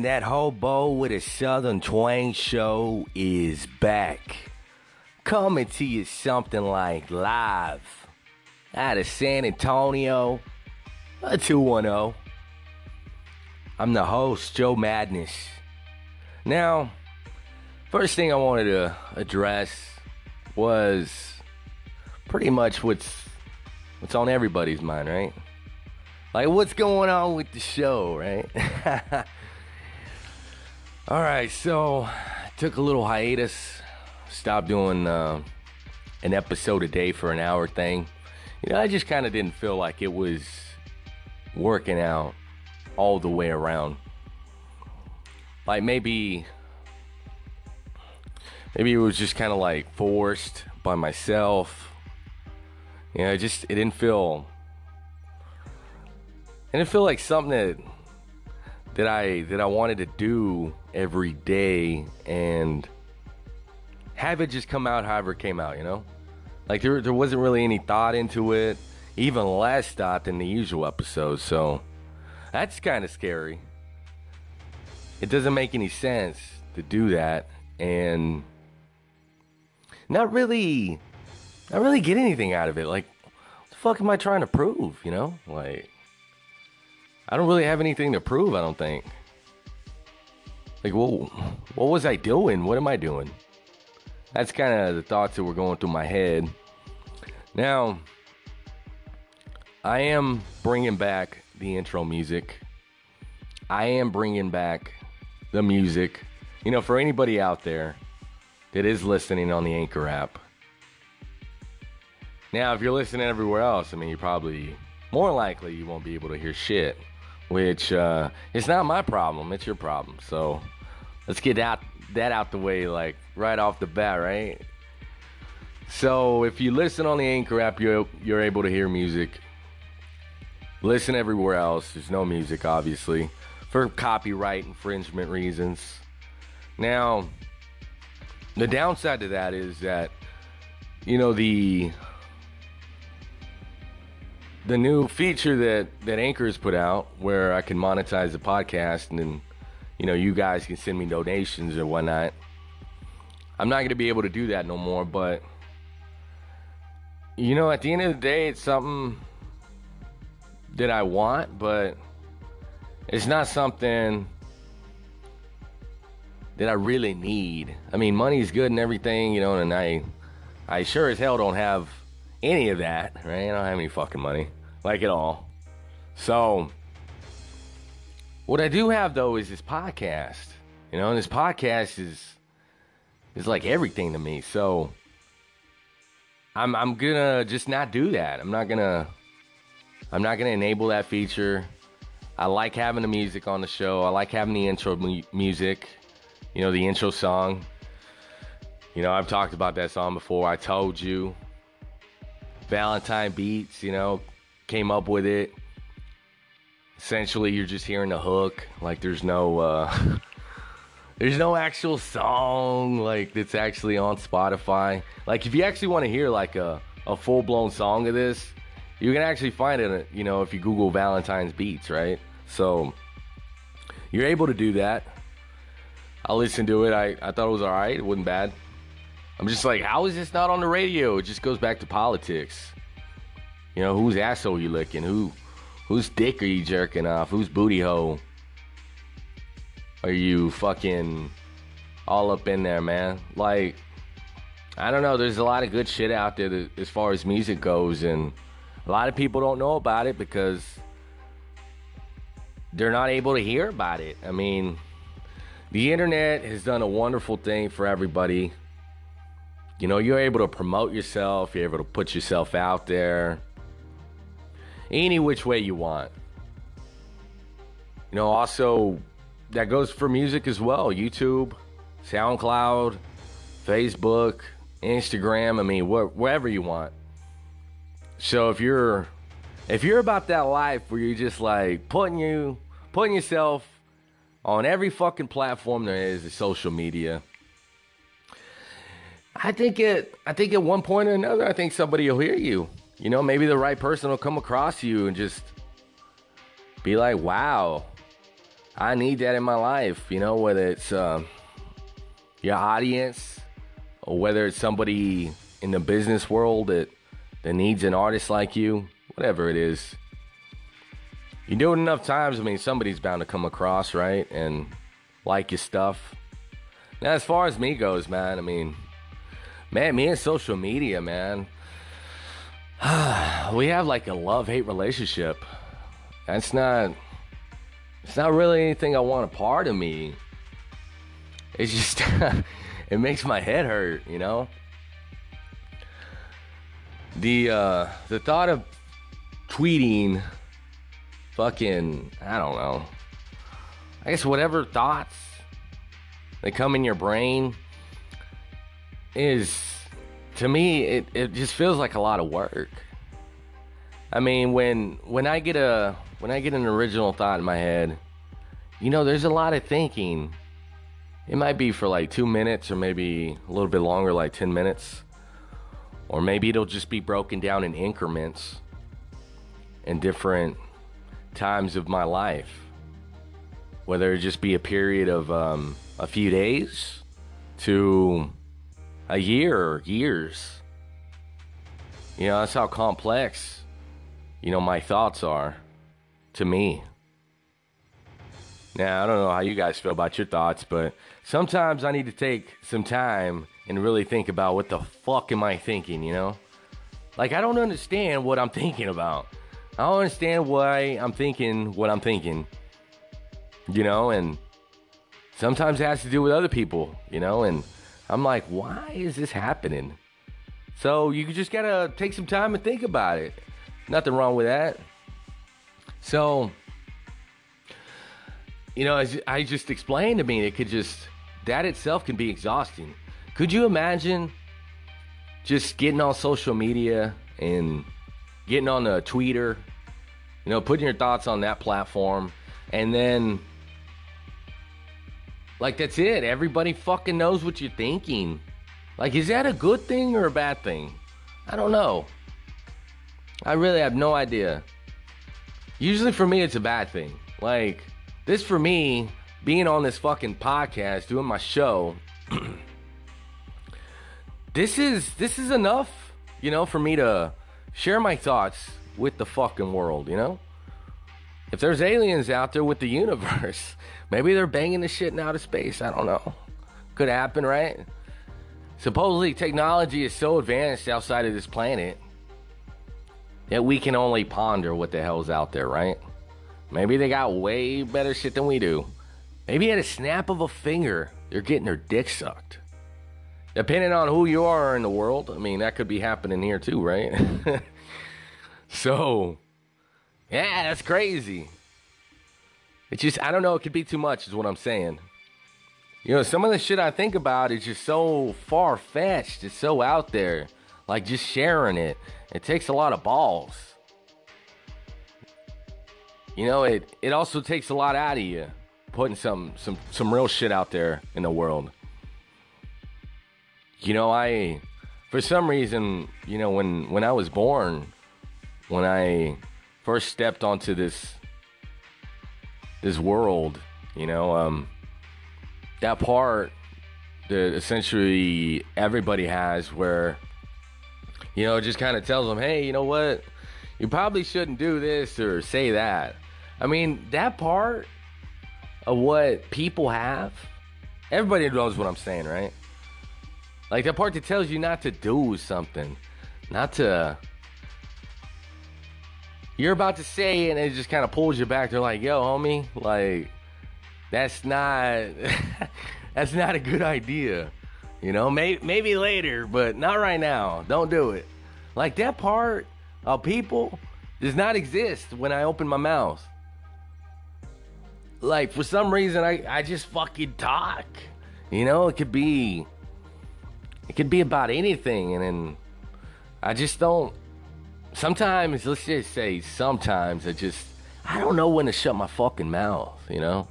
And that hobo with a southern twang show is back. Coming to you something like live out of San Antonio, a 210. I'm the host, Joe Madness. Now, first thing I wanted to address was pretty much what's what's on everybody's mind, right? Like what's going on with the show, right? All right, so took a little hiatus, stopped doing uh, an episode a day for an hour thing. You know, I just kind of didn't feel like it was working out all the way around. Like maybe, maybe it was just kind of like forced by myself. You know, it just it didn't feel, it didn't feel like something that that I that I wanted to do every day and have it just come out however it came out, you know? Like there there wasn't really any thought into it, even less thought than the usual episodes, so that's kind of scary. It doesn't make any sense to do that and not really not really get anything out of it. Like what the fuck am I trying to prove, you know? Like I don't really have anything to prove, I don't think. Like, whoa, what was I doing? What am I doing? That's kind of the thoughts that were going through my head. Now, I am bringing back the intro music. I am bringing back the music. You know, for anybody out there that is listening on the Anchor app. Now, if you're listening everywhere else, I mean, you probably, more likely, you won't be able to hear shit which uh, it's not my problem. It's your problem. So let's get out that out the way, like right off the bat, right? So if you listen on the Anchor app, you're you're able to hear music. Listen everywhere else. There's no music, obviously, for copyright infringement reasons. Now, the downside to that is that you know the the new feature that that Anchor has put out, where I can monetize the podcast, and then you know you guys can send me donations or whatnot. I'm not to be able to do that no more, but you know, at the end of the day, it's something that I want, but it's not something that I really need. I mean, money's good and everything, you know, and I, I sure as hell don't have any of that, right? I don't have any fucking money, like at all. So, what I do have though is this podcast, you know, and this podcast is is like everything to me. So, I'm I'm gonna just not do that. I'm not gonna I'm not gonna enable that feature. I like having the music on the show. I like having the intro mu- music, you know, the intro song. You know, I've talked about that song before. I told you. Valentine Beats, you know, came up with it. Essentially, you're just hearing the hook. Like, there's no, uh, there's no actual song like that's actually on Spotify. Like, if you actually want to hear like a, a full blown song of this, you can actually find it. You know, if you Google Valentine's Beats, right? So you're able to do that. I listened to it. I, I thought it was all right. It wasn't bad. I'm just like, how is this not on the radio? It just goes back to politics. You know, whose asshole you licking? Who, whose dick are you jerking off? Whose booty hole? Are you fucking all up in there, man? Like, I don't know. There's a lot of good shit out there that, as far as music goes, and a lot of people don't know about it because they're not able to hear about it. I mean, the internet has done a wonderful thing for everybody. You know, you're able to promote yourself, you're able to put yourself out there any which way you want. You know, also, that goes for music as well YouTube, SoundCloud, Facebook, Instagram. I mean, wh- wherever you want. So if you're if you're about that life where you're just like putting you putting yourself on every fucking platform there is, social media. I think it I think at one point or another, I think somebody will hear you. You know, maybe the right person will come across you and just be like, wow, I need that in my life, you know, whether it's uh, your audience or whether it's somebody in the business world that, that needs an artist like you, whatever it is. You do it enough times, I mean, somebody's bound to come across, right? And like your stuff. Now, as far as me goes, man, I mean, man, me and social media, man, we have like a love hate relationship. That's not, it's not really anything I want a part of me. It's just, it makes my head hurt, you know? The, uh, the thought of tweeting fucking, I don't know. I guess whatever thoughts that come in your brain is, to me, it, it just feels like a lot of work. I mean, when when I get a when I get an original thought in my head, you know, there's a lot of thinking. It might be for like two minutes or maybe a little bit longer, like 10 minutes. Or maybe it'll just be broken down in increments in different times of my life. Whether it just be a period of um, a few days to a year or years. You know, that's how complex, you know, my thoughts are to me. Now, I don't know how you guys feel about your thoughts, but sometimes I need to take some time and really think about what the fuck am I thinking, you know? Like, I don't understand what I'm thinking about. I don't understand why I'm thinking what I'm thinking. You know, and sometimes it has to do with other people, you know, and I'm like, why is this happening? So you just gotta take some time and think about it. Nothing wrong with that. So, you know, as I just explained to me, it could just, that itself can be exhausting. Could you imagine just getting on social media and getting on a Twitter you know, putting your thoughts on that platform, and then like that's it. Everybody fucking knows what you're thinking. Like, is that a good thing or a bad thing? I don't know. I really have no idea. Usually for me, it's a bad thing. Like, this for me, being on this fucking podcast, doing my show, this is this is enough, you know, for me to share my thoughts with the fucking world, you know? If there's aliens out there with the universe, maybe they're banging the shit out of space. I don't know. Could happen, right? Supposedly, technology is so advanced outside of this planet that we can only ponder what the hell's out there, right? Maybe they got way better shit than we do. Maybe at a snap of a finger, they're getting their dick sucked. Depending on who you are in the world, I mean, that could be happening here too, right? So, yeah, that's crazy. It's just, I don't know, it could be too much, is what I'm saying. You know, some of the shit I think about is just so far fetched. It's so out there. Like just sharing it. It takes a lot of balls. You know, it, it also takes a lot out of you putting some some some real shit out there in the world. You know, I for some reason, you know, when when I was born, when I first stepped onto this this world, you know, um, that part that essentially everybody has where you know, just kind of tells them, hey, you know what? You probably shouldn't do this or say that. I mean, that part of what people have, everybody knows what I'm saying, right? Like that part that tells you not to do something, not to you're about to say and it just kind of pulls you back. They're like, yo, homie, like, that's not, that's not a good idea. You know, maybe, maybe later, but not right now. Don't do it. Like that part of people does not exist when I open my mouth. Like for some reason, I, I just fucking talk. You know, it could be, it could be about anything, and then I just don't sometimes, let's just say, sometimes I just, I don't know when to shut my fucking mouth, you know?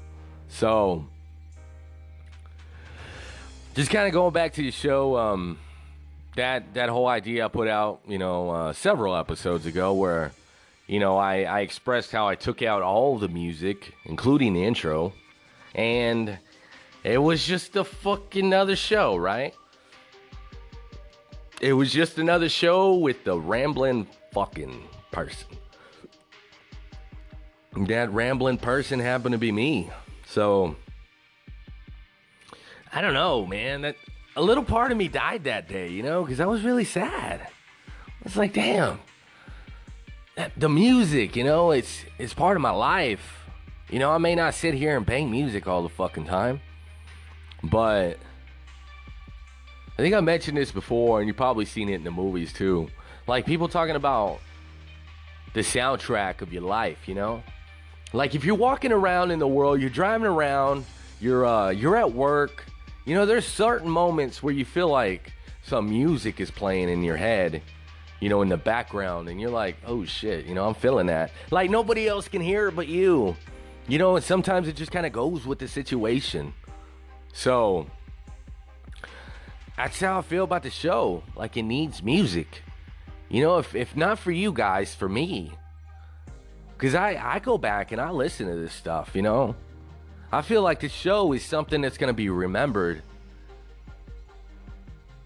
So, just kind of going back to the show, um, that that whole idea I put out, you know, uh, several episodes ago, where, you know, I, I expressed how I took out all the music, including the intro, and it was just a fucking other show, right? It was just another show with the rambling fucking person. That rambling person happened to be me. So I don't know, man. That a little part of me died that day, you know, because I was really sad. It's like, damn, that, the music, you know, it's it's part of my life. You know, I may not sit here and bang music all the fucking time, but I think I mentioned this before, and you've probably seen it in the movies too. Like people talking about the soundtrack of your life, you know? Like if you're walking around in the world, you're driving around, you're uh, you're at work, you know, there's certain moments where you feel like some music is playing in your head, you know, in the background, and you're like, oh shit, you know, I'm feeling that. Like nobody else can hear it but you. You know, and sometimes it just kind of goes with the situation. So, that's how I feel about the show. Like it needs music. You know, if, if not for you guys, for me. Because I, I go back and I listen to this stuff, you know? I feel like the show is something that's going to be remembered.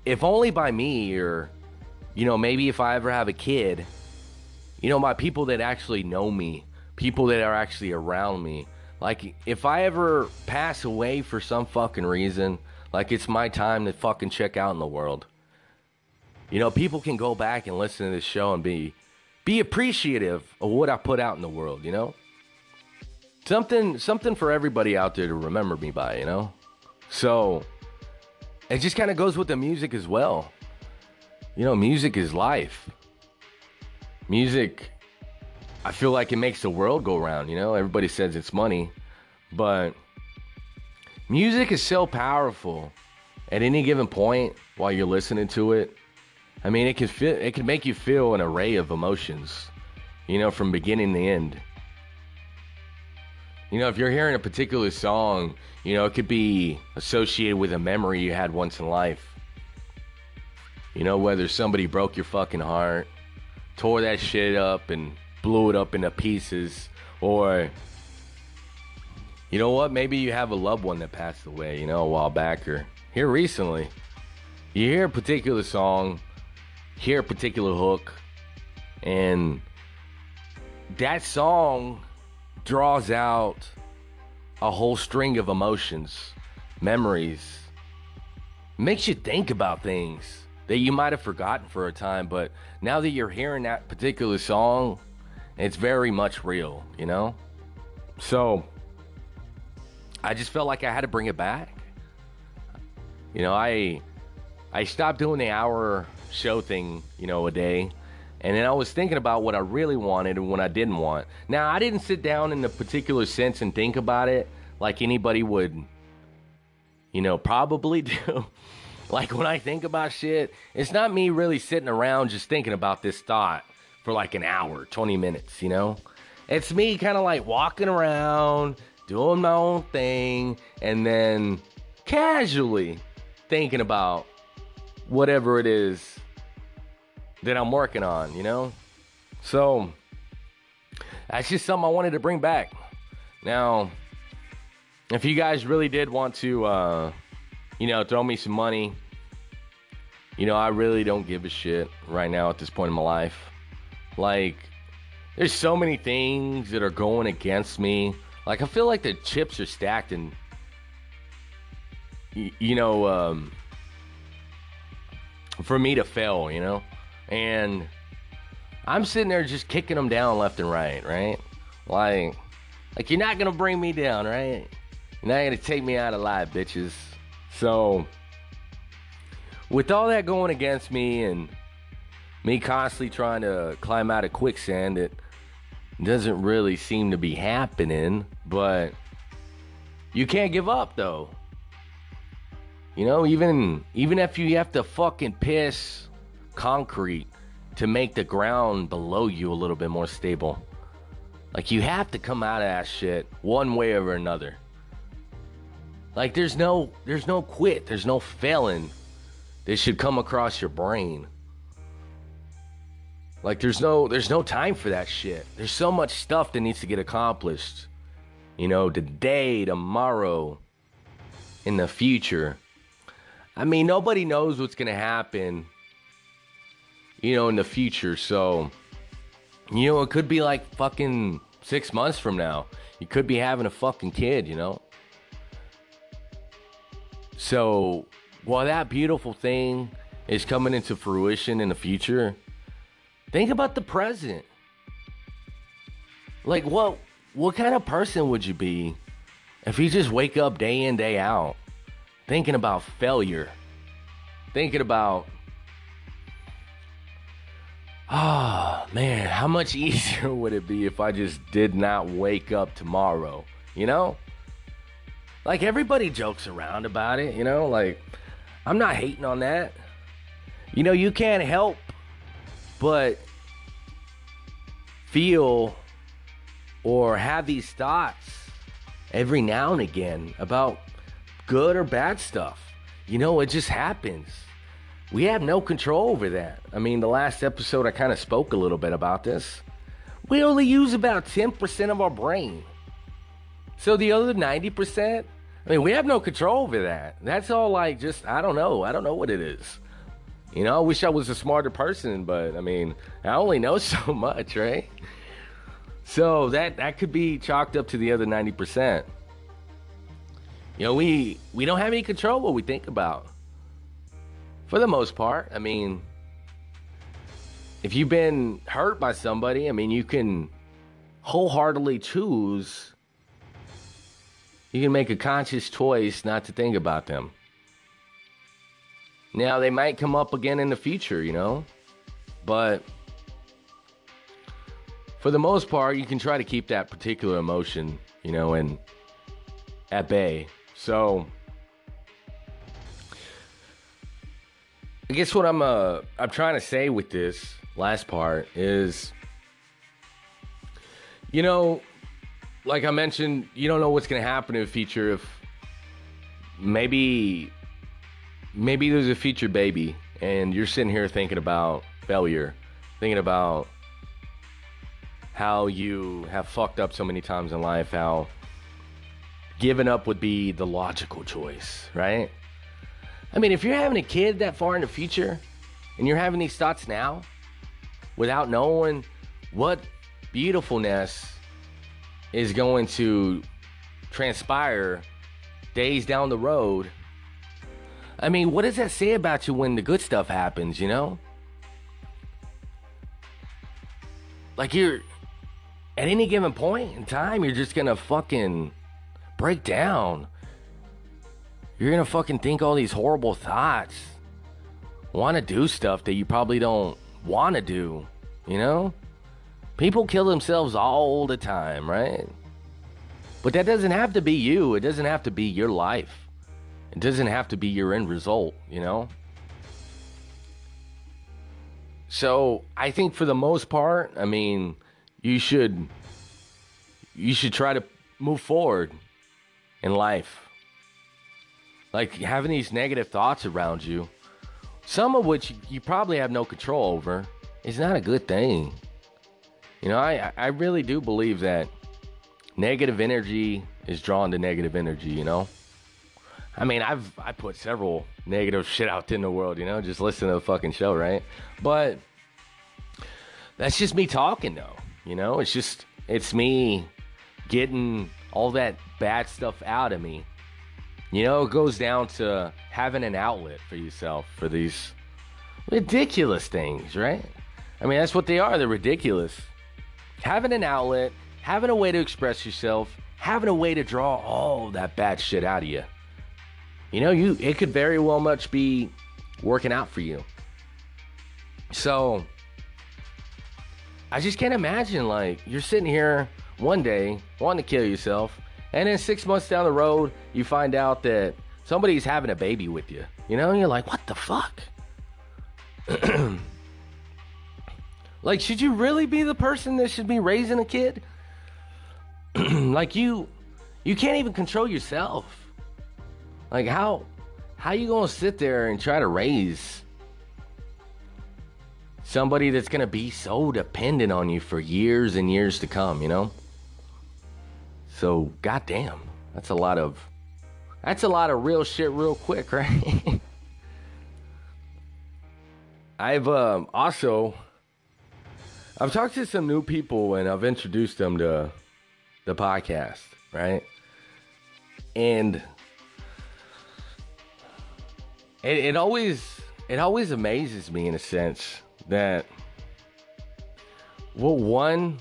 If only by me, or, you know, maybe if I ever have a kid, you know, by people that actually know me, people that are actually around me. Like, if I ever pass away for some fucking reason, like it's my time to fucking check out in the world. You know, people can go back and listen to this show and be be appreciative of what I put out in the world, you know? something something for everybody out there to remember me by, you know? So it just kind of goes with the music as well. You know, music is life. Music I feel like it makes the world go round, you know? Everybody says it's money, but music is so powerful at any given point while you're listening to it. I mean, it can fit it can make you feel an array of emotions, you know, from beginning to end. You know, if you're hearing a particular song, you know, it could be associated with a memory you had once in life. You know, whether somebody broke your fucking heart, tore that shit up and blew it up into pieces, or you know what? Maybe you have a loved one that passed away, you know, a while back or here recently. You hear a particular song, hear a particular hook, and that song draws out a whole string of emotions, memories, makes you think about things that you might have forgotten for a time, but now that you're hearing that particular song, it's very much real, you know? So I just felt like I had to bring it back. You know, I I stopped doing the hour show thing, you know, a day and then I was thinking about what I really wanted and what I didn't want. Now, I didn't sit down in the particular sense and think about it like anybody would, you know, probably do. like when I think about shit, it's not me really sitting around just thinking about this thought for like an hour, 20 minutes, you know? It's me kind of like walking around, doing my own thing, and then casually thinking about whatever it is that I'm working on, you know? So that's just something I wanted to bring back. Now, if you guys really did want to, uh, you know, throw me some money, you know, I really don't give a shit right now at this point in my life. Like, there's so many things that are going against me. Like, I feel like the chips are stacked and, you know, um, for me to fail, you know? And I'm sitting there just kicking them down left and right, right? Like, like you're not gonna bring me down, right? You're not gonna take me out alive, bitches. So, with all that going against me and me constantly trying to climb out of quicksand, it doesn't really seem to be happening. But you can't give up, though. You know, even even if you have to fucking piss concrete to make the ground below you a little bit more stable. Like you have to come out of that shit one way or another. Like there's no there's no quit, there's no failing that should come across your brain. Like there's no there's no time for that shit. There's so much stuff that needs to get accomplished. You know, today, tomorrow, in the future. I mean, nobody knows what's going to happen you know, in the future. So, you know, it could be like fucking 6 months from now. You could be having a fucking kid, you know. So, while that beautiful thing is coming into fruition in the future, think about the present. Like what what kind of person would you be if you just wake up day in day out thinking about failure? Thinking about oh, man, how much easier would it be if I just did not wake up tomorrow? You know? Like everybody jokes around about it, you know? Like I'm not hating on that. You know, you can't help but feel or have these thoughts every now and again about good or bad stuff. You know, it just happens. We have no control over that. I mean, the last episode I kind of spoke a little bit about this. We only use about 10% of our brain. So the other 90%, I mean, we have no control over that. That's all like just, I don't know. I don't know what it is. You know, I wish I was a smarter person, but I mean, I only know so much, right? So that that could be chalked up to the other 90%. You know, we we don't have any control what we think about. For the most part, I mean, if you've been hurt by somebody, I mean, you can wholeheartedly choose you can make a conscious choice not to think about them. Now, they might come up again in the future, you know? But for the most part, you can try to keep that particular emotion, you know, and at bay. So, I guess what I'm uh I'm trying to say with this last part is you know, like I mentioned, you don't know what's going to happen in the future if maybe maybe there's a future baby and you're sitting here thinking about failure, thinking about how you have fucked up so many times in life, how giving up would be the logical choice, right? I mean, if you're having a kid that far in the future and you're having these thoughts now without knowing what beautifulness is going to transpire days down the road I mean, what does that say about you when the good stuff happens, you know? Like you're at any given point in time, you're just gonna fucking break down. You're gonna fucking think all these horrible thoughts. Wanna do stuff that you probably don't wanna do, you know? People kill themselves all the time, right? But that doesn't have to be you, it doesn't have to be your life. It doesn't have to be your end result, you know? So I think for the most part, I mean, you should you should try to move forward in life. Like having these negative thoughts around you, some of which you probably have no control over, is not a good thing. You know, I I really do believe that negative energy is drawn to negative energy, you know? I mean, I've I put several negative shit out in the world, you know, just listen to the fucking show, right? But that's just me talking though, you know? It's just it's me getting all that bad stuff out of me. You know, it goes down to having an outlet for yourself for these ridiculous things, right? I mean, that's what they are. They're ridiculous. Having an outlet, having a way to express yourself, having a way to draw all that bad shit out of you you know, you it could very well much be working out for you. So I just can't imagine like you're sitting here one day wanting to kill yourself, and then six months down the road you find out that somebody's having a baby with you. You know, and you're like, what the fuck? like, should you really be the person that should be raising a kid? like you you can't even control yourself. Like how how you gonna sit there and try to raise somebody that's to be so dependent on you for years and years to come, you know? So, goddamn, that's a lot of that's a lot of real shit real quick, right? I've um, also I've talked to some new people and I've introduced them to the podcast, right? And it, it always it always amazes me in a sense that what one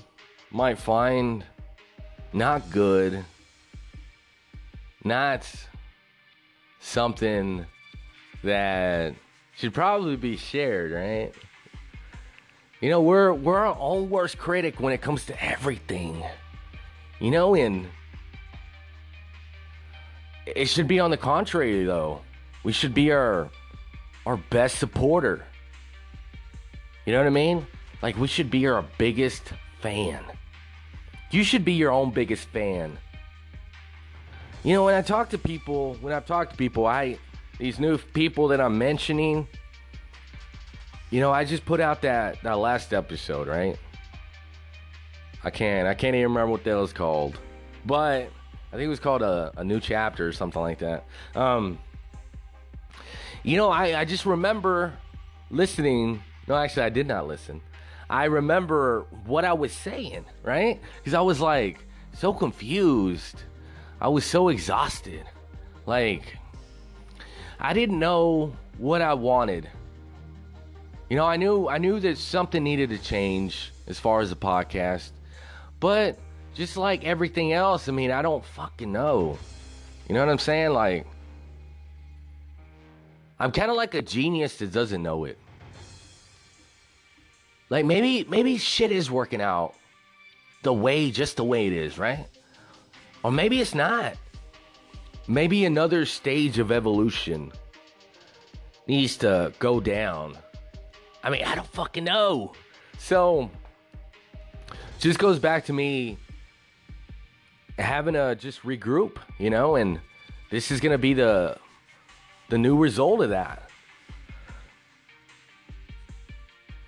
might find not good, not something that should probably be shared, right? You know, we're we're our own worst critic when it comes to everything. You know, and it should be on the contrary though. We should be our our best supporter. You know what I mean? Like we should be our biggest fan. You should be your own biggest fan. You know, when I talk to people, when I've talked to people, I these new people that I'm mentioning, you know, I just put out that that last episode, right? I can't I can't even remember what that was called. But I think it was called a, a new chapter or something like that. Um you know, I, I just remember listening. No, actually, I did not listen. I remember what I was saying, right? Because I was like so confused. I was so exhausted. Like, I didn't know what I wanted. You know, I knew I knew that something needed to change as far as the podcast. But just like everything else, I mean, I don't fucking know. You know what I'm saying? Like I'm kind of like a genius that doesn't know it. Like maybe maybe shit is working out the way just the way it is, right? Or maybe it's not. Maybe another stage of evolution needs to go down. I mean, I don't fucking know. So just goes back to me having to just regroup, you know, and this is going to be the the new result of that.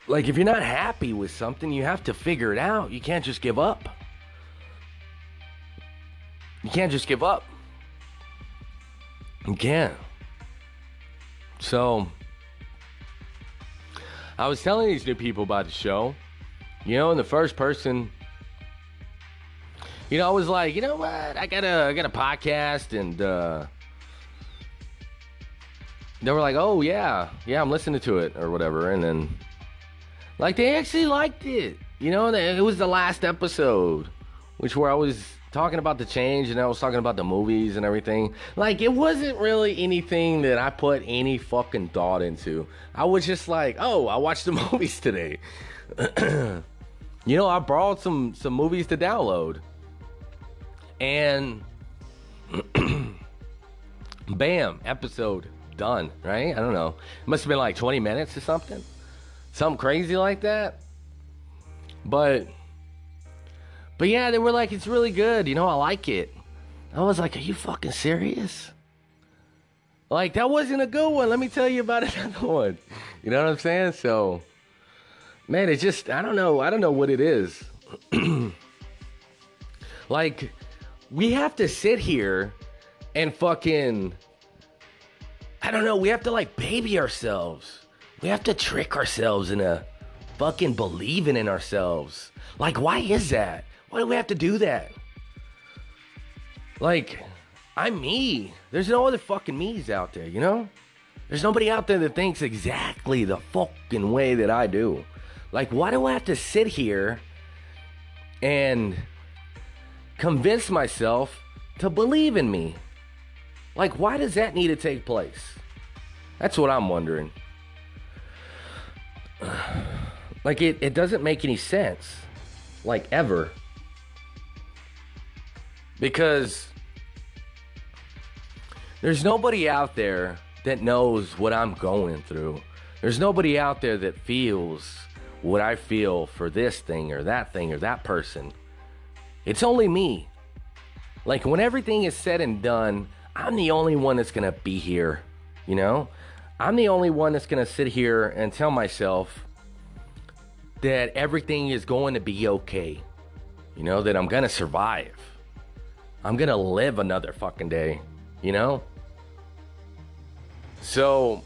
Like, if you're not happy with something, you have to figure it out. You can't just give up. You can't just give up. You can't. So, I was telling these new people about the show. You know, and the first person, you know, I was like, you know what? I got a, I got a podcast, and uh, they were like, "Oh yeah, yeah, I'm listening to it or whatever," and then like they actually liked it. You know, it was the last episode, which where I was talking about the change and I was talking about the movies and everything. Like it wasn't really anything that I put any fucking thought into. I was just like, "Oh, I watched the movies today." you know, I borrowed some some movies to download. And bam, episode done, right? I don't know. It must have been like 20 minutes or something. Something crazy like that. But but yeah, they were like, it's really good. You know, I like it. I was like, are you fucking serious? Like, that wasn't a good one. Let me tell you about another one. You know what I'm saying? So, man, it's just, I don't know. I don't know what it is. like, we have to sit here and fucking I don't know. We have to like baby ourselves. We have to trick ourselves into fucking believing in ourselves. Like, why is that? Why do we have to do that? Like, I'm me. There's no other fucking me's out there, you know? There's nobody out there that thinks exactly the fucking way that I do. Like, why do I have to sit here and convince myself to believe in me? Like, why does that need to take place? That's what I'm wondering. Like, it, it doesn't make any sense. Like, ever. Because there's nobody out there that knows what I'm going through. There's nobody out there that feels what I feel for this thing or that thing or that person. It's only me. Like, when everything is said and done, I'm the only one that's going to be here, you know? I'm the only one that's going to sit here and tell myself that everything is going to be okay. You know, that I'm going to survive. I'm going to live another fucking day, you know? So,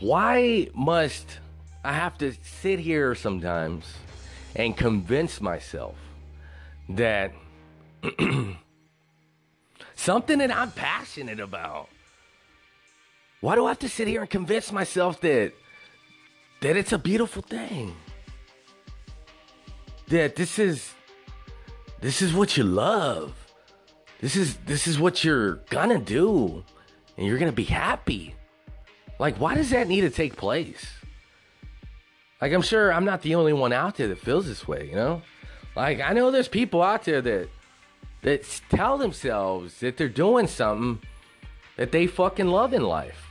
why must I have to sit here sometimes and convince myself that something that I'm passionate about. Why do I have to sit here and convince myself that that it's a beautiful thing? That this is this is what you love. This is this is what you're gonna do and you're gonna be happy. Like why does that need to take place? Like I'm sure I'm not the only one out there that feels this way, you know? Like I know there's people out there that that tell themselves that they're doing something that they fucking love in life.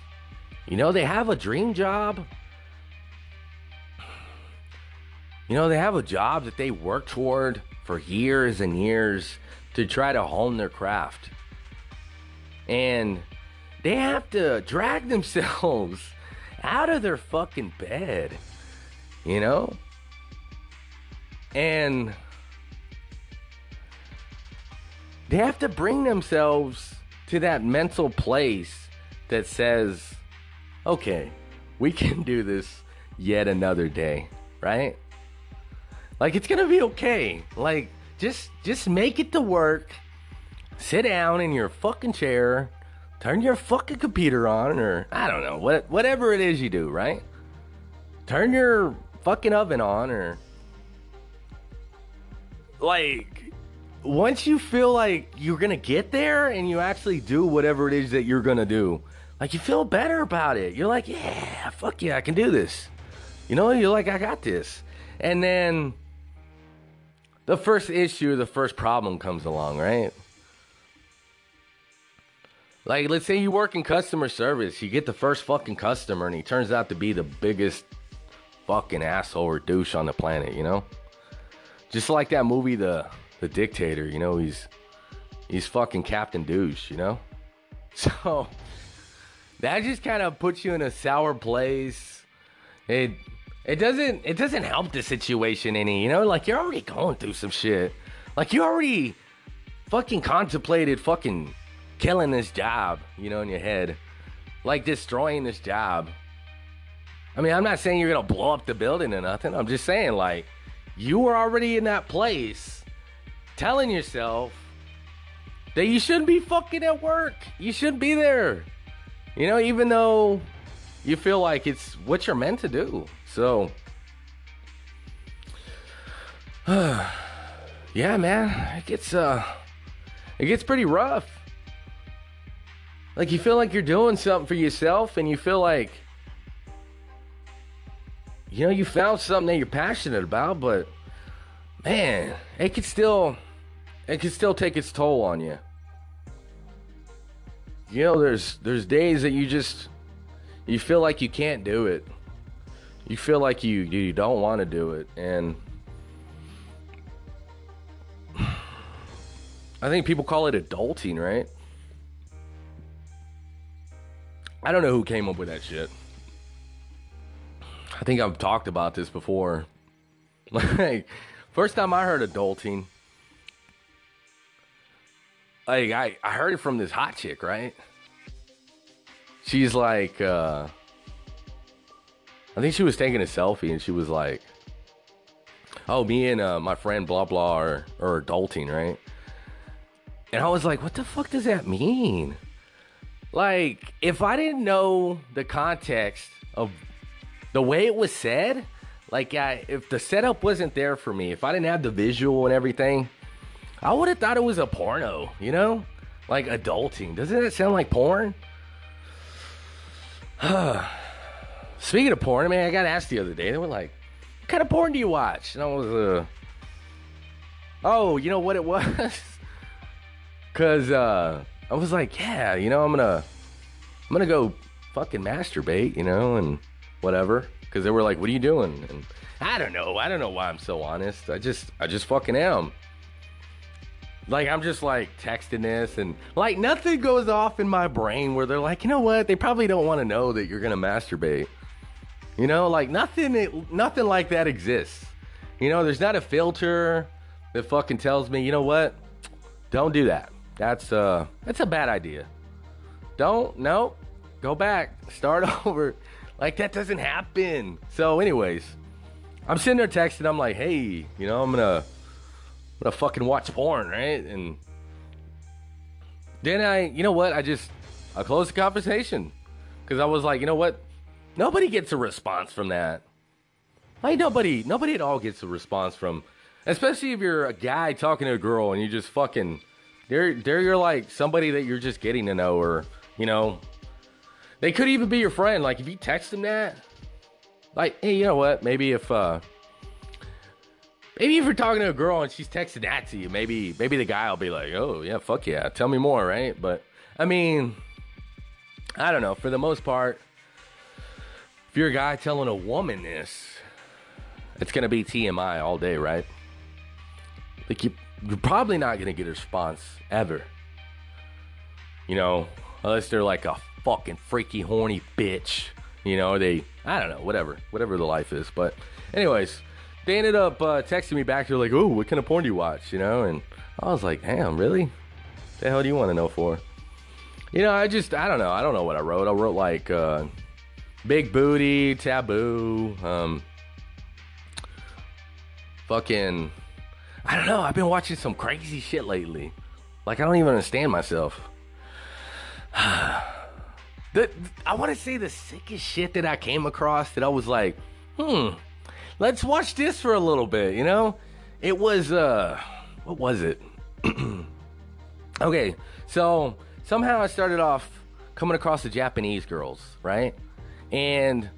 You know, they have a dream job. You know, they have a job that they work toward for years and years to try to hone their craft. And they have to drag themselves out of their fucking bed, you know? And they have to bring themselves to that mental place that says, okay, we can do this yet another day, right? Like it's gonna be okay. Like just just make it to work. Sit down in your fucking chair, turn your fucking computer on, or I don't know, what whatever it is you do, right? Turn your fucking oven on or like once you feel like you're gonna get there and you actually do whatever it is that you're gonna do, like you feel better about it. You're like, yeah, fuck yeah, I can do this. You know, you're like, I got this. And then the first issue, the first problem comes along, right? Like, let's say you work in customer service, you get the first fucking customer, and he turns out to be the biggest fucking asshole or douche on the planet, you know? Just like that movie, The the dictator, you know, he's he's fucking Captain Douche, you know? So that just kind of puts you in a sour place. It it doesn't it doesn't help the situation any, you know, like you're already going through some shit. Like you already fucking contemplated fucking killing this job, you know, in your head. Like destroying this job. I mean, I'm not saying you're gonna blow up the building or nothing. I'm just saying like you were already in that place telling yourself that you shouldn't be fucking at work. You shouldn't be there. You know, even though you feel like it's what you're meant to do. So, yeah, man, it gets uh, it gets pretty rough. Like you feel like you're doing something for yourself, and you feel like, you know, you found something that you're passionate about, but man, it could still it could still take its toll on you. You know, there's there's days that you just you feel like you can't do it. You feel like you you don't want to do it, and I think people call it adulting, right? I don't know who came up with that shit. I think I've talked about this before. Like, first time I heard adulting, like I, I heard it from this hot chick, right? She's like, uh, I think she was taking a selfie and she was like, oh, me and uh, my friend blah blah are, are adulting, right? And I was like, what the fuck does that mean? Like, if I didn't know the context of the way it was said, like, I, if the setup wasn't there for me, if I didn't have the visual and everything, I would have thought it was a porno, you know? Like adulting. Doesn't that sound like porn? Speaking of porn, I mean, I got asked the other day. They were like, "What kind of porn do you watch?" And I was, uh, "Oh, you know what it was?" Cause uh, I was like, "Yeah, you know, I'm gonna, I'm gonna go fucking masturbate, you know, and whatever." Cause they were like, "What are you doing?" And I don't know. I don't know why I'm so honest. I just, I just fucking am. Like I'm just like texting this and like nothing goes off in my brain where they're like, you know what? They probably don't want to know that you're gonna masturbate. You know, like nothing, nothing like that exists. You know, there's not a filter that fucking tells me, you know what? Don't do that. That's uh, that's a bad idea. Don't, no, go back, start over. Like that doesn't happen. So, anyways, I'm sitting there texting. I'm like, hey, you know, I'm gonna, I'm gonna fucking watch porn, right? And then I, you know what? I just, I closed the conversation because I was like, you know what? Nobody gets a response from that. Like nobody, nobody at all gets a response from, especially if you're a guy talking to a girl and you just fucking, they're, they're you're like somebody that you're just getting to know, or you know, they could even be your friend. Like if you text them that, like, hey, you know what? Maybe if, uh, maybe if you're talking to a girl and she's texting that to you, maybe, maybe the guy will be like, oh yeah, fuck yeah, tell me more, right? But I mean, I don't know. For the most part, if you're a guy telling a woman this, it's gonna be TMI all day, right? Like you, you're probably not gonna get a response ever. You know, unless they're like a fucking freaky horny bitch. You know, they I don't know, whatever, whatever the life is. But anyways, they ended up uh, texting me back. They're like, "Oh, what kind of porn do you watch?" You know, and I was like, "Damn, really? The hell do you want to know for?" You know, I just I don't know. I don't know what I wrote. I wrote like uh, big booty, taboo, um, fucking. I don't know. I've been watching some crazy shit lately. Like I don't even understand myself. the, I want to say the sickest shit that I came across that I was like, hmm, let's watch this for a little bit. You know, it was uh, what was it? okay, so somehow I started off coming across the Japanese girls, right? And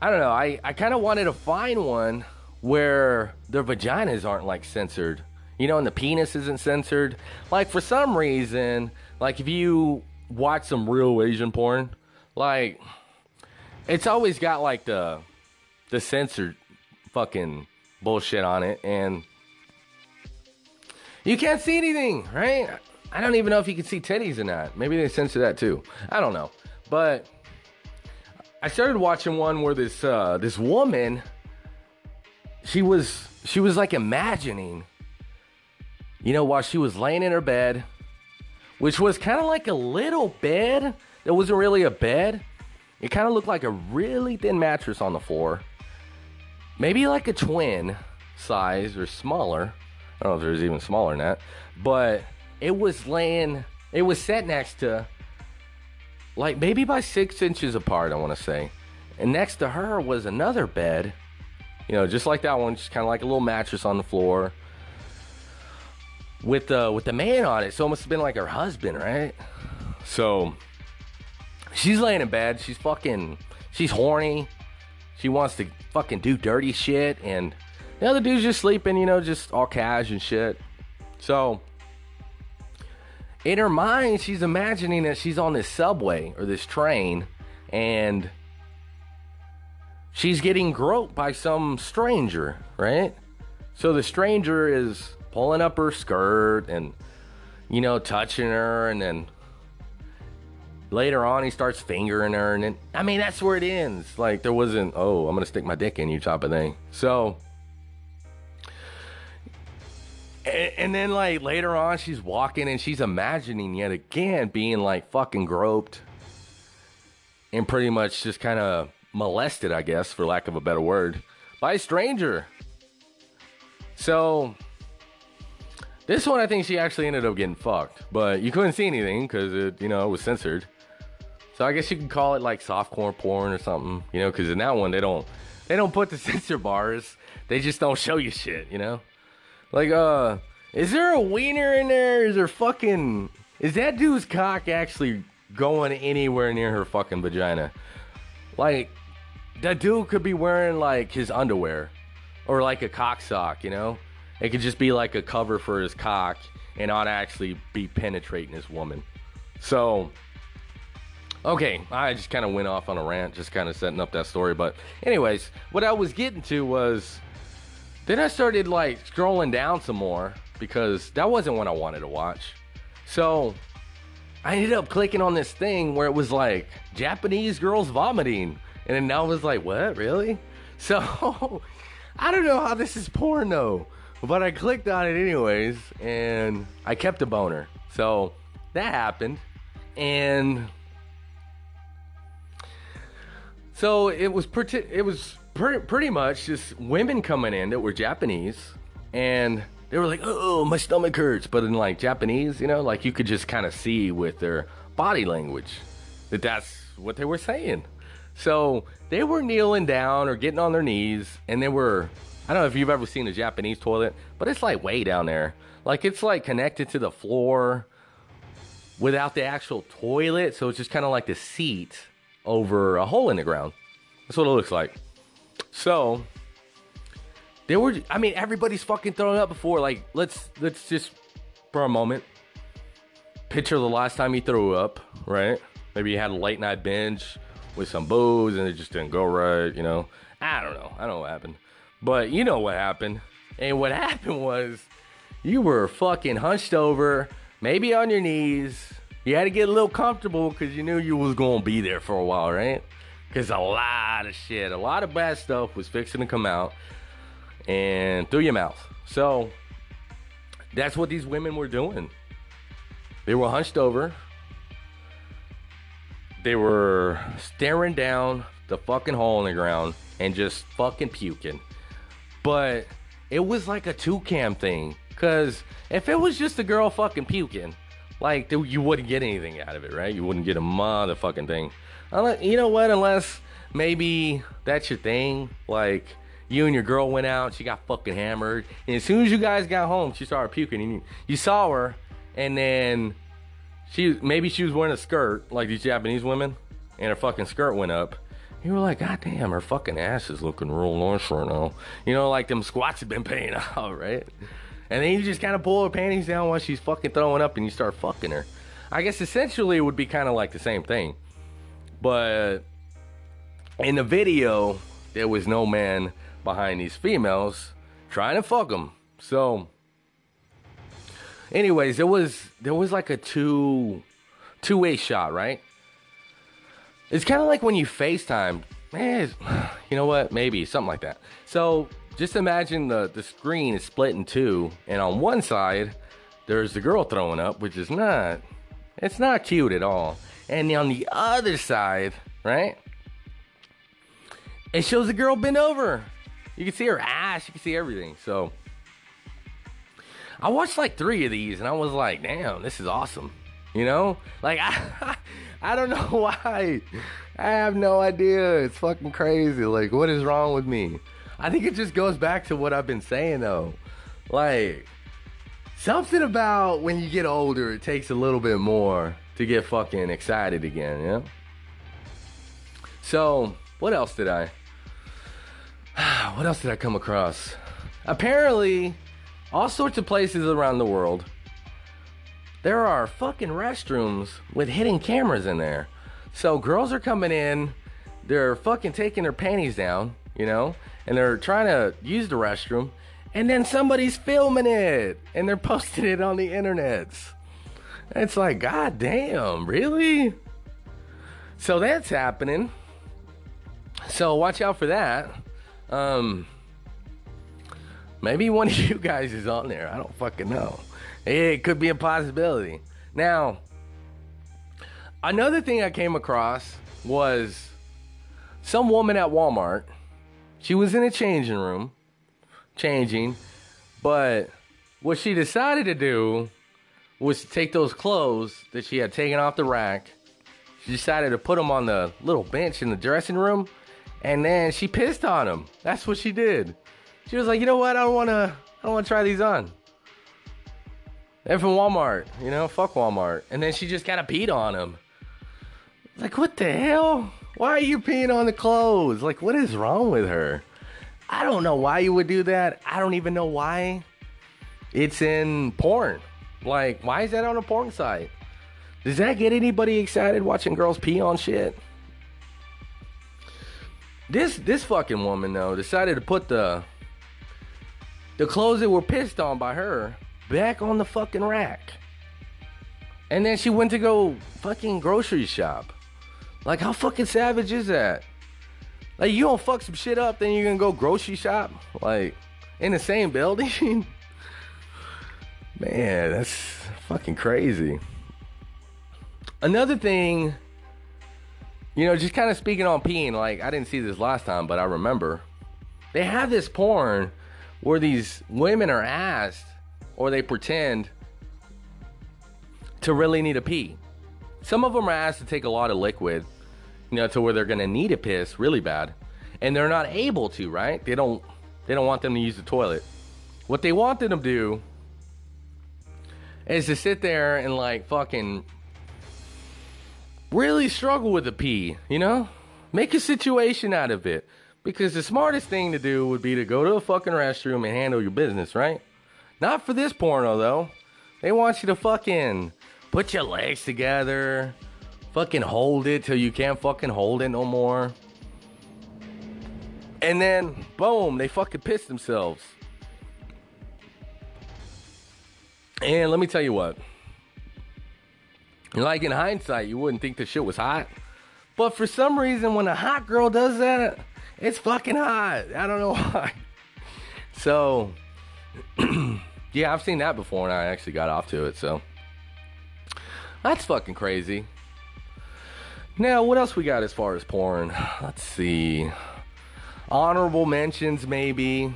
I don't know, I, I kind of wanted to find one where their vaginas aren't like censored, you know, and the penis isn't censored. Like for some reason, like if you watch some real Asian porn, like it's always got like the the censored fucking bullshit on it and you can't see anything, right? I don't even know if you can see titties or not. Maybe they censor that too. I don't know. But I started watching one where this uh, this woman she was she was like imagining you know while she was laying in her bed which was kind of like a little bed that wasn't really a bed it kind of looked like a really thin mattress on the floor maybe like a twin size or smaller. I don't know if there's even smaller than that but it was laying it was set next to like maybe by six inches apart i want to say. And next to her was another bed you know just like that one just kind of like a little mattress on the floor with the with the man on it. So it must have been like her husband right? So she's laying in bed. She's fucking she's horny she wants to fucking do dirty shit and the other dude's just sleeping you know just all cash and shit so in her mind, she's imagining that she's on this subway or this train and she's getting groped by some stranger, right? So the stranger is pulling up her skirt and, you know, touching her, and then later on he starts fingering her, and then, I mean, that's where it ends. Like, there wasn't, oh, I'm gonna stick my dick in you type of thing. So, and, and, then like later on, she's walking and she's imagining yet again being like fucking groped and pretty much just kind of molested, I guess, for lack of a better word, by a stranger. So this one, I think she actually ended up getting fucked, but you couldn't see anything because it, you know, it was censored. So I guess you could call it like softcore porn or something, you know, because in that one they don't they don't put the censor bars. They just don't show you shit, you know. Like, uh, is there a wiener in there? Is there fucking. Is that dude's cock actually going anywhere near her fucking vagina? Like, that dude could be wearing, like, his underwear or, like, a cock sock, you know? It could just be, like, a cover for his cock and not actually be penetrating his woman. So, okay, I just kind of went off on a rant, just kind of setting up that story. But, anyways, what I was getting to was then I started like scrolling down some more because that wasn't what I wanted to watch. So I ended up clicking on this thing where it was like Japanese girls vomiting. And then I was like, what, really? So I don't know how this is porn though. But I clicked on it anyways, and I kept a boner. So that happened. And so it was pretty, it was pretty, pretty much just women coming in that were Japanese, and they were like, "Oh, my stomach hurts," but in like Japanese, you know, like you could just kind of see with their body language that that's what they were saying. So they were kneeling down or getting on their knees, and they were. I don't know if you've ever seen a Japanese toilet, but it's like way down there. Like it's like connected to the floor without the actual toilet, so it's just kind of like the seat over a hole in the ground. That's what it looks like. So they were. I mean, everybody's fucking throwing up before. Like, let's let's just for a moment picture the last time you threw up, right? Maybe you had a late night binge with some booze and it just didn't go right. You know, I don't know. I don't know what happened, but you know what happened. And what happened was you were fucking hunched over, maybe on your knees. You had to get a little comfortable because you knew you was gonna be there for a while, right? Because a lot of shit, a lot of bad stuff was fixing to come out and through your mouth. So that's what these women were doing. They were hunched over. They were staring down the fucking hole in the ground and just fucking puking. But it was like a two cam thing. Cause if it was just a girl fucking puking, like you wouldn't get anything out of it, right? You wouldn't get a motherfucking thing. Unless, you know what? Unless maybe that's your thing. Like you and your girl went out, she got fucking hammered, and as soon as you guys got home, she started puking, and you, you saw her, and then she maybe she was wearing a skirt like these Japanese women, and her fucking skirt went up. You were like, God damn, her fucking ass is looking real nice right now. You know, like them squats have been paying out, right? And then you just kind of pull her panties down while she's fucking throwing up and you start fucking her. I guess essentially it would be kind of like the same thing. But in the video, there was no man behind these females trying to fuck them. So anyways, there was there was like a two two way shot, right? It's kind of like when you FaceTime. Eh, you know what? Maybe something like that. So just imagine the the screen is split in two, and on one side there's the girl throwing up, which is not it's not cute at all. And on the other side, right? It shows the girl bent over. You can see her ass, you can see everything. So I watched like three of these and I was like, damn, this is awesome. You know? Like I I don't know why. I have no idea. It's fucking crazy. Like, what is wrong with me? I think it just goes back to what I've been saying though. Like something about when you get older, it takes a little bit more to get fucking excited again, yeah? So, what else did I what else did I come across? Apparently, all sorts of places around the world, there are fucking restrooms with hidden cameras in there. So girls are coming in, they're fucking taking their panties down, you know, and they're trying to use the restroom, and then somebody's filming it and they're posting it on the internets. It's like, god damn, really? So that's happening. So watch out for that. Um, maybe one of you guys is on there. I don't fucking know. It could be a possibility. Now, another thing I came across was some woman at Walmart. She was in a changing room, changing, but what she decided to do was to take those clothes that she had taken off the rack. She decided to put them on the little bench in the dressing room and then she pissed on him. That's what she did. She was like, you know what? I don't want to. I don't want to try these on. They're from Walmart, you know, fuck Walmart. And then she just kind of peed on him. Like, what the hell? Why are you peeing on the clothes? Like, what is wrong with her? I don't know why you would do that. I don't even know why it's in porn. Like, why is that on a porn site? Does that get anybody excited watching girls pee on shit? This this fucking woman though decided to put the the clothes that were pissed on by her back on the fucking rack. And then she went to go fucking grocery shop. Like how fucking savage is that? Like you don't fuck some shit up, then you're gonna go grocery shop, like in the same building. Man, that's fucking crazy. Another thing, you know, just kind of speaking on peeing, like I didn't see this last time, but I remember they have this porn where these women are asked or they pretend to really need a pee. Some of them are asked to take a lot of liquid, you know, to where they're gonna need a piss really bad, and they're not able to, right? They don't they don't want them to use the toilet. What they want them to do is to sit there and like fucking really struggle with the pee, you know? Make a situation out of it. Because the smartest thing to do would be to go to a fucking restroom and handle your business, right? Not for this porno though. They want you to fucking put your legs together, fucking hold it till you can't fucking hold it no more. And then, boom, they fucking piss themselves. And let me tell you what. Like in hindsight, you wouldn't think the shit was hot. But for some reason, when a hot girl does that, it's fucking hot. I don't know why. So, yeah, I've seen that before and I actually got off to it. So, that's fucking crazy. Now, what else we got as far as porn? Let's see. Honorable mentions, maybe.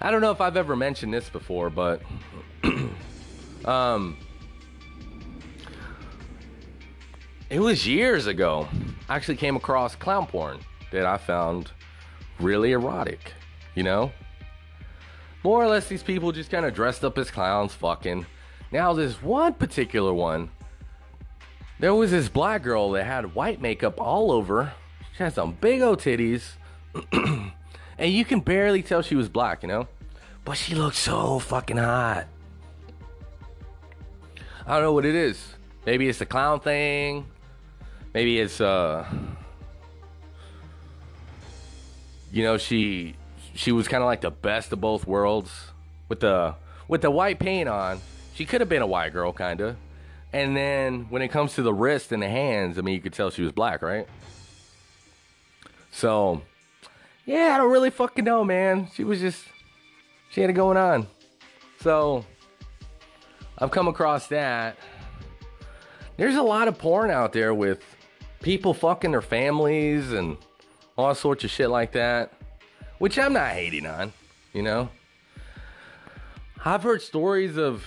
I don't know if I've ever mentioned this before, but um, it was years ago. I actually came across clown porn that I found really erotic, you know? More or less, these people just kind of dressed up as clowns, fucking. Now, this one particular one, there was this black girl that had white makeup all over. She had some big old titties. and you can barely tell she was black, you know? But she looked so fucking hot. I don't know what it is. Maybe it's the clown thing. Maybe it's uh you know, she she was kind of like the best of both worlds with the with the white paint on. She could have been a white girl kind of. And then when it comes to the wrist and the hands, I mean, you could tell she was black, right? So, yeah, I don't really fucking know, man. She was just she had it going on. So I've come across that. There's a lot of porn out there with people fucking their families and all sorts of shit like that, which I'm not hating on, you know. I've heard stories of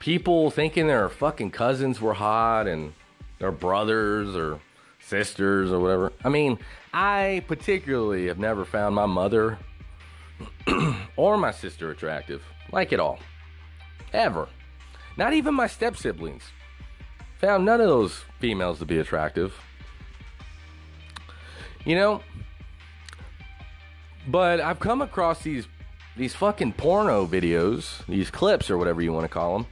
people thinking their fucking cousins were hot and their brothers or sisters or whatever. I mean, I particularly have never found my mother or my sister attractive. Like it all. Ever. Not even my step siblings. Found none of those females to be attractive. You know? But I've come across these these fucking porno videos, these clips or whatever you want to call them,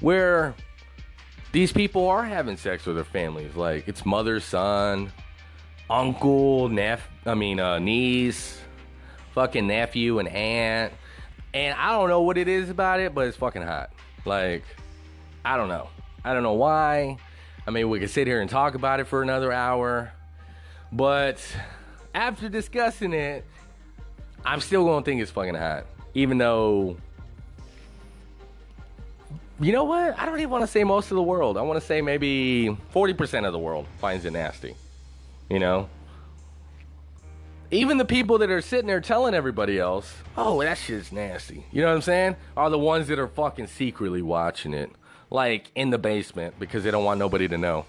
where these people are having sex with their families. Like it's mother, son, uncle, neph I mean uh, niece, fucking nephew and aunt. And I don't know what it is about it, but it's fucking hot. Like, I don't know. I don't know why. I mean, we could sit here and talk about it for another hour. But after discussing it, I'm still gonna think it's fucking hot. Even though you know what? I don't even want to say most of the world. I want to say maybe 40% of the world finds it nasty. You know? even the people that are sitting there telling everybody else, oh, that shit's nasty. You know what I'm saying? Are the ones that are fucking secretly watching it, like in the basement because they don't want nobody to know.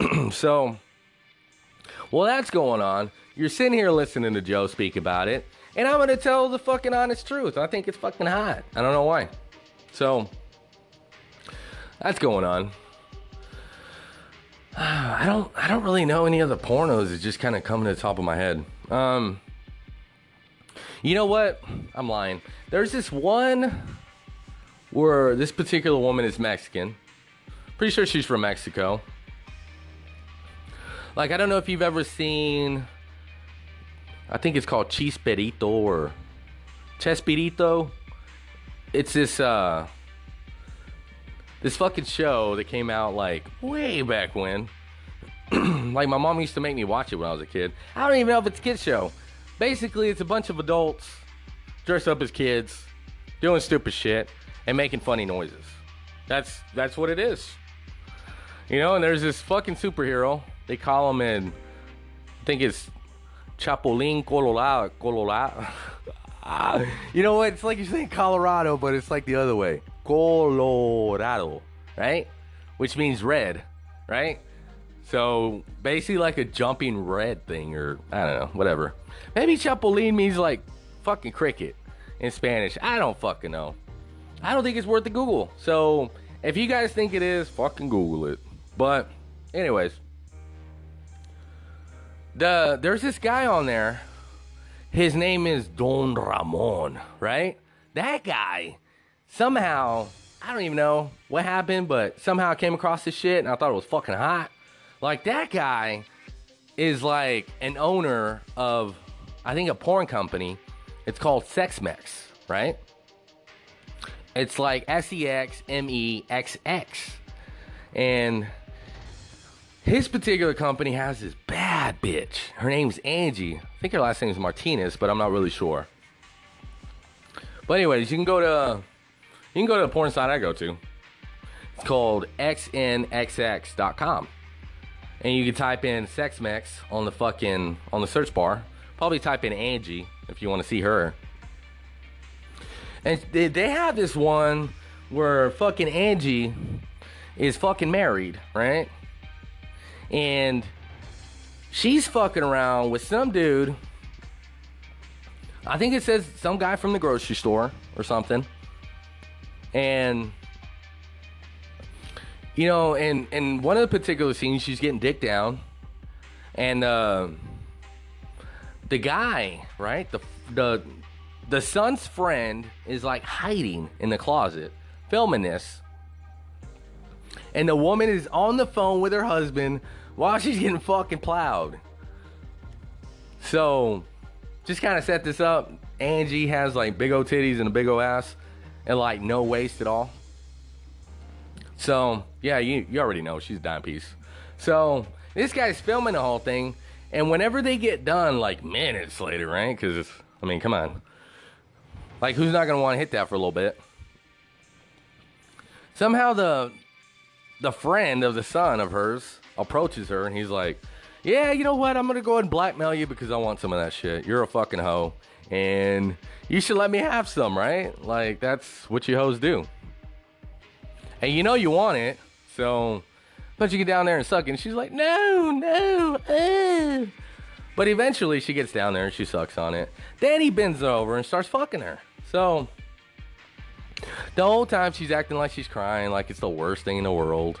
so, well, that's going on. You're sitting here listening to Joe speak about it, and I'm gonna tell the fucking honest truth. I think it's fucking hot. I don't know why. So, that's going on. I don't I don't really know any other pornos. It's just kind of coming to the top of my head. Um, you know what? I'm lying. There's this one where this particular woman is Mexican. Pretty sure she's from Mexico. Like I don't know if you've ever seen. I think it's called Chisperito or Chespirito. It's this uh this fucking show that came out like way back when like my mom used to make me watch it when I was a kid. I don't even know if it's a kid show. Basically, it's a bunch of adults dressed up as kids, doing stupid shit, and making funny noises. That's that's what it is. You know, and there's this fucking superhero. They call him in, I think it's Chapulín Colorado. Colorado. Ah, you know what? It's like you're saying Colorado, but it's like the other way. Colorado, right? Which means red, right? So basically, like a jumping red thing, or I don't know, whatever. Maybe Chapulín means like fucking cricket in Spanish. I don't fucking know. I don't think it's worth the Google. So if you guys think it is, fucking Google it. But, anyways, the there's this guy on there. His name is Don Ramon, right? That guy somehow I don't even know what happened, but somehow I came across this shit and I thought it was fucking hot. Like that guy is like an owner of I think a porn company. It's called SexMex, right? It's like S E X M E X X. And his particular company has this bad bitch. Her name's Angie. I think her last name is Martinez, but I'm not really sure. But anyways, you can go to you can go to the porn site I go to. It's called xnxx.com. And you can type in SexMex on the fucking on the search bar. Probably type in Angie if you want to see her. And they, they have this one where fucking Angie is fucking married, right? And she's fucking around with some dude. I think it says some guy from the grocery store or something. And you know, and in one of the particular scenes, she's getting dick down, and uh, the guy, right, the the the son's friend is like hiding in the closet, filming this. And the woman is on the phone with her husband while she's getting fucking plowed. So, just kind of set this up. Angie has like big old titties and a big old ass and like no waist at all. So, yeah, you, you already know she's a dime piece. So, this guy's filming the whole thing. And whenever they get done, like minutes later, right? Because, I mean, come on. Like, who's not gonna want to hit that for a little bit? Somehow the the friend of the son of hers approaches her and he's like, "Yeah, you know what? I'm gonna go ahead and blackmail you because I want some of that shit. You're a fucking hoe, and you should let me have some, right? Like that's what you hoes do. And you know you want it, so but you get down there and suck it." And she's like, "No, no." Uh. But eventually she gets down there and she sucks on it. Then he bends over and starts fucking her. So the whole time she's acting like she's crying, like it's the worst thing in the world.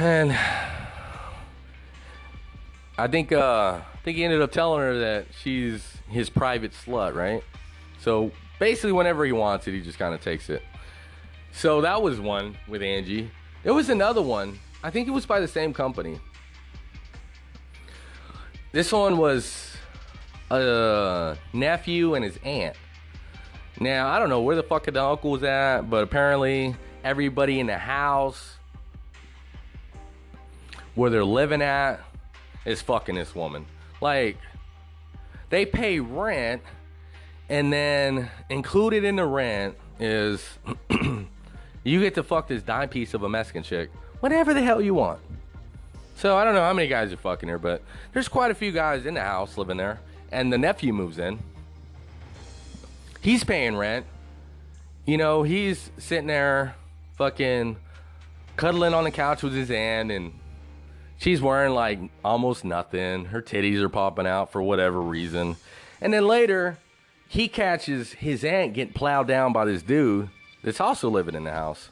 And I think uh I think he ended up telling her that she's his private slut, right? So basically whenever he wants it, he just kind of takes it. So that was one with Angie. There was another one. I think it was by the same company. This one was a nephew and his aunt. Now, I don't know where the fuck the uncle was at, but apparently everybody in the house where they're living at is fucking this woman. Like, they pay rent, and then included in the rent is you get to fuck this dime piece of a Mexican chick whatever the hell you want. So I don't know how many guys are fucking here, but there's quite a few guys in the house living there and the nephew moves in. He's paying rent. You know, he's sitting there fucking cuddling on the couch with his aunt and she's wearing like almost nothing. Her titties are popping out for whatever reason. And then later, he catches his aunt getting plowed down by this dude that's also living in the house.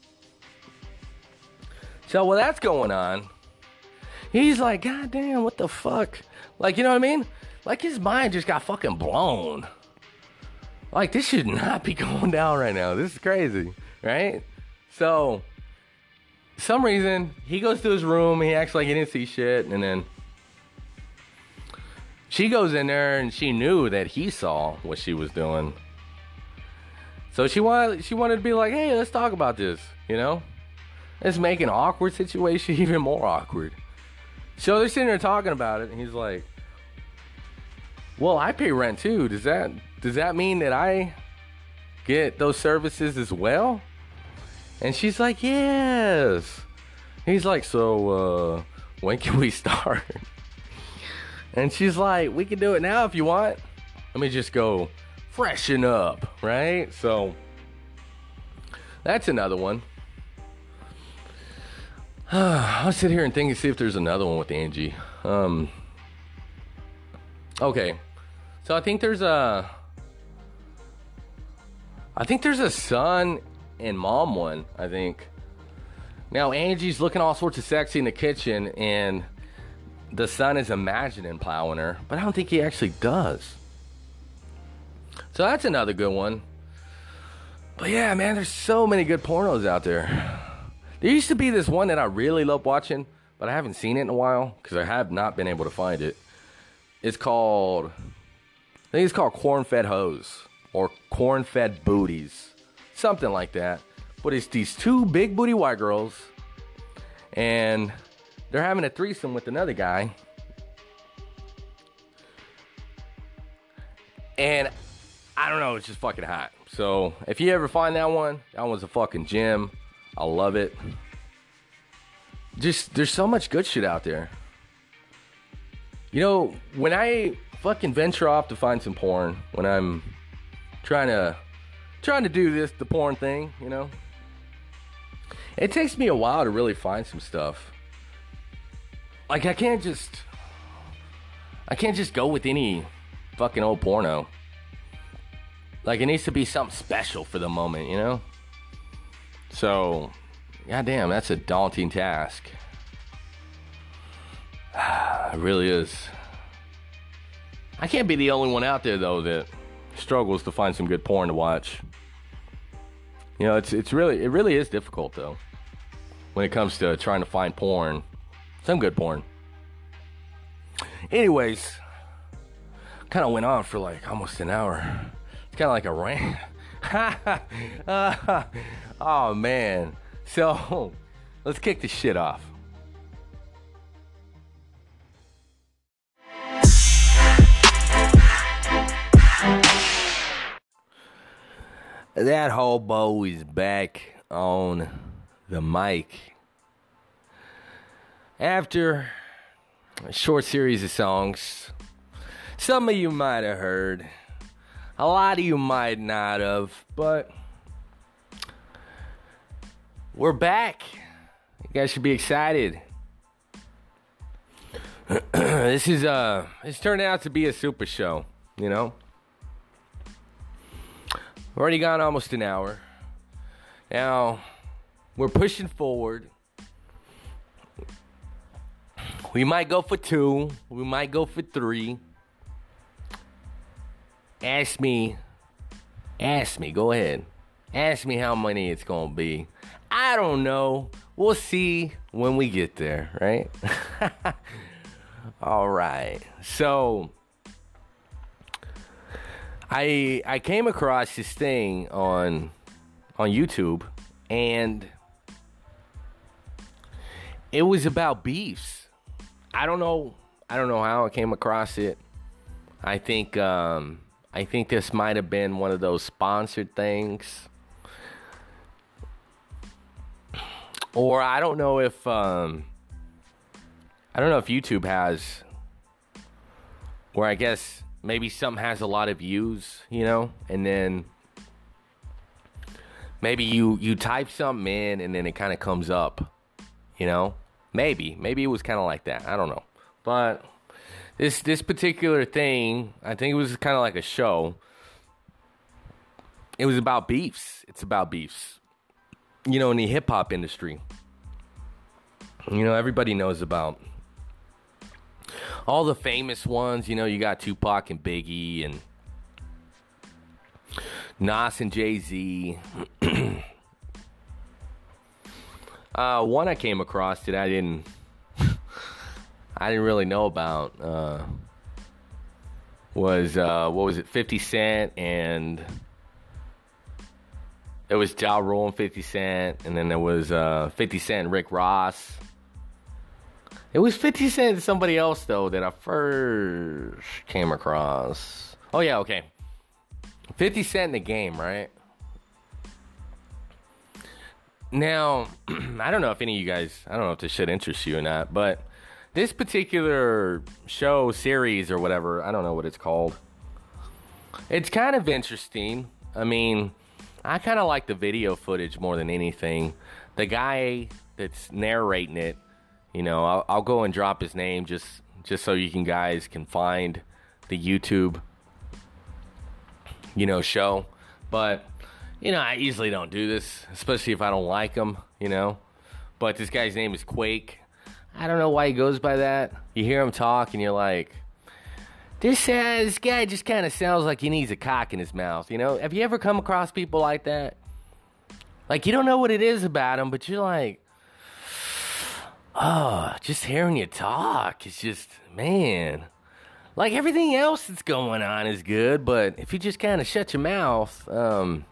So while that's going on, he's like, God damn, what the fuck? Like, you know what I mean? Like his mind just got fucking blown. Like this should not be going down right now. This is crazy, right? So, some reason he goes to his room. He acts like he didn't see shit, and then she goes in there and she knew that he saw what she was doing. So she wanted she wanted to be like, hey, let's talk about this. You know, let's make an awkward situation even more awkward. So they're sitting there talking about it, and he's like, "Well, I pay rent too. Does that does that mean that I get those services as well?" And she's like, "Yes." He's like, "So uh, when can we start?" And she's like, "We can do it now if you want. Let me just go freshen up, right?" So that's another one. I'll sit here and think and see if there's another one with Angie. Um, okay, so I think there's a, I think there's a son and mom one. I think. Now Angie's looking all sorts of sexy in the kitchen, and the son is imagining plowing her, but I don't think he actually does. So that's another good one. But yeah, man, there's so many good pornos out there. There used to be this one that I really love watching, but I haven't seen it in a while because I have not been able to find it. It's called, I think it's called Corn Fed Hoes or Corn Fed Booties, something like that. But it's these two big booty white girls, and they're having a threesome with another guy. And I don't know, it's just fucking hot. So if you ever find that one, that one's a fucking gem. I love it. Just there's so much good shit out there. You know, when I fucking venture off to find some porn, when I'm trying to trying to do this the porn thing, you know, it takes me a while to really find some stuff. Like I can't just I can't just go with any fucking old porno. Like it needs to be something special for the moment, you know? So, goddamn, that's a daunting task. it really is. I can't be the only one out there though that struggles to find some good porn to watch. You know, it's it's really it really is difficult though when it comes to trying to find porn, some good porn. Anyways, kind of went on for like almost an hour. It's kind of like a rant. oh man. So let's kick the shit off. That hobo is back on the mic. After a short series of songs, some of you might have heard, a lot of you might not have, but we're back. You guys should be excited. this is uh it's turned out to be a super show, you know. We've already gone almost an hour. Now we're pushing forward. We might go for two. We might go for three. Ask me. Ask me. Go ahead. Ask me how many it's gonna be. I don't know. We'll see when we get there, right? All right. So I I came across this thing on on YouTube and it was about beefs. I don't know I don't know how I came across it. I think um I think this might have been one of those sponsored things. Or I don't know if um, I don't know if YouTube has where I guess maybe something has a lot of views, you know, and then maybe you you type something in and then it kind of comes up, you know? Maybe, maybe it was kind of like that. I don't know. But this this particular thing, I think it was kind of like a show. It was about beefs. It's about beefs you know, in the hip hop industry. You know, everybody knows about all the famous ones. You know, you got Tupac and Biggie and Nas and Jay Z. uh, one I came across that I didn't, I didn't really know about uh, was uh, what was it, Fifty Cent and it was Ja Rule and 50 Cent, and then there was uh, 50 Cent Rick Ross. It was 50 Cent somebody else, though, that I first came across. Oh, yeah, okay. 50 Cent in the game, right? Now, I don't know if any of you guys, I don't know if this should interest you or not, but this particular show, series, or whatever, I don't know what it's called. It's kind of interesting. I mean, I kind of like the video footage more than anything. The guy that's narrating it, you know, I'll, I'll go and drop his name just just so you can guys can find the YouTube, you know, show. But you know, I easily don't do this, especially if I don't like him, you know. But this guy's name is Quake. I don't know why he goes by that. You hear him talk and you're like, this, uh, this guy just kind of sounds like he needs a cock in his mouth, you know? Have you ever come across people like that? Like, you don't know what it is about him, but you're like, oh, just hearing you talk is just, man. Like, everything else that's going on is good, but if you just kind of shut your mouth, um,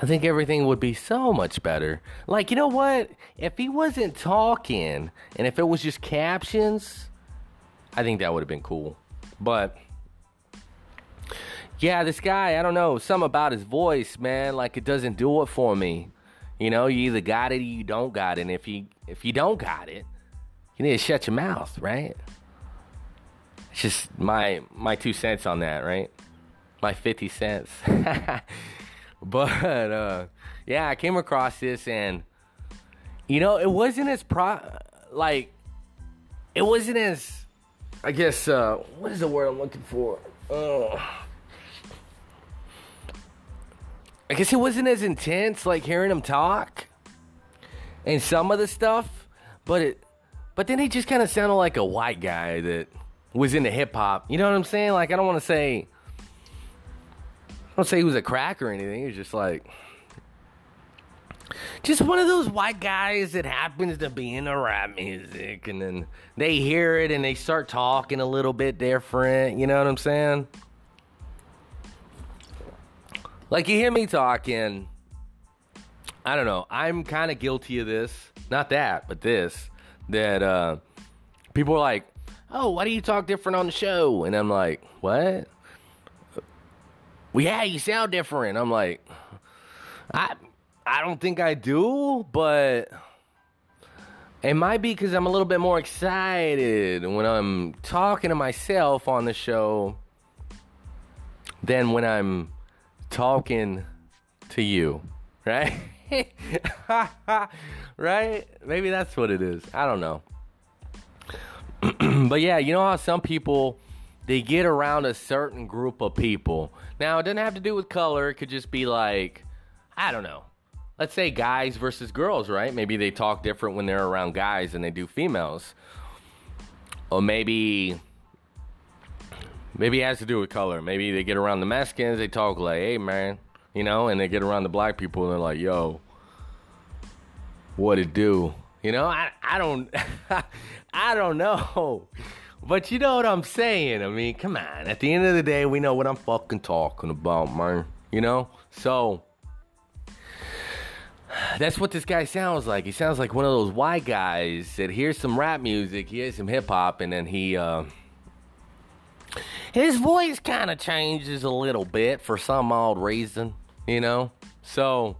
I think everything would be so much better. Like, you know what? If he wasn't talking and if it was just captions, I think that would have been cool. But yeah, this guy, I don't know, something about his voice, man, like it doesn't do it for me. You know, you either got it or you don't got it. And if you if you don't got it, you need to shut your mouth, right? It's just my my two cents on that, right? My 50 cents. but uh yeah, I came across this and you know, it wasn't as pro like it wasn't as I guess uh, what is the word I'm looking for? Uh, I guess it wasn't as intense like hearing him talk and some of the stuff, but it but then he just kind of sounded like a white guy that was into hip hop. You know what I'm saying? Like I don't want to say I don't say he was a crack or anything. He was just like just one of those white guys that happens to be into rap music and then they hear it and they start talking a little bit different you know what i'm saying like you hear me talking i don't know i'm kind of guilty of this not that but this that uh people are like oh why do you talk different on the show? And i'm like what? Well yeah you sound different. I'm like i I don't think I do, but it might be because I'm a little bit more excited when I'm talking to myself on the show than when I'm talking to you, right? right? Maybe that's what it is. I don't know. but yeah, you know how some people they get around a certain group of people. Now, it doesn't have to do with color. It could just be like, I don't know let's say guys versus girls, right? Maybe they talk different when they're around guys than they do females. Or maybe maybe it has to do with color. Maybe they get around the Mexicans, they talk like, "Hey, man," you know, and they get around the black people and they're like, "Yo, what it do?" You know, I I don't I don't know. But you know what I'm saying? I mean, come on. At the end of the day, we know what I'm fucking talking about, man. You know? So, that's what this guy sounds like. He sounds like one of those white guys that hears some rap music, he hears some hip hop, and then he, uh, his voice kind of changes a little bit for some odd reason, you know? So,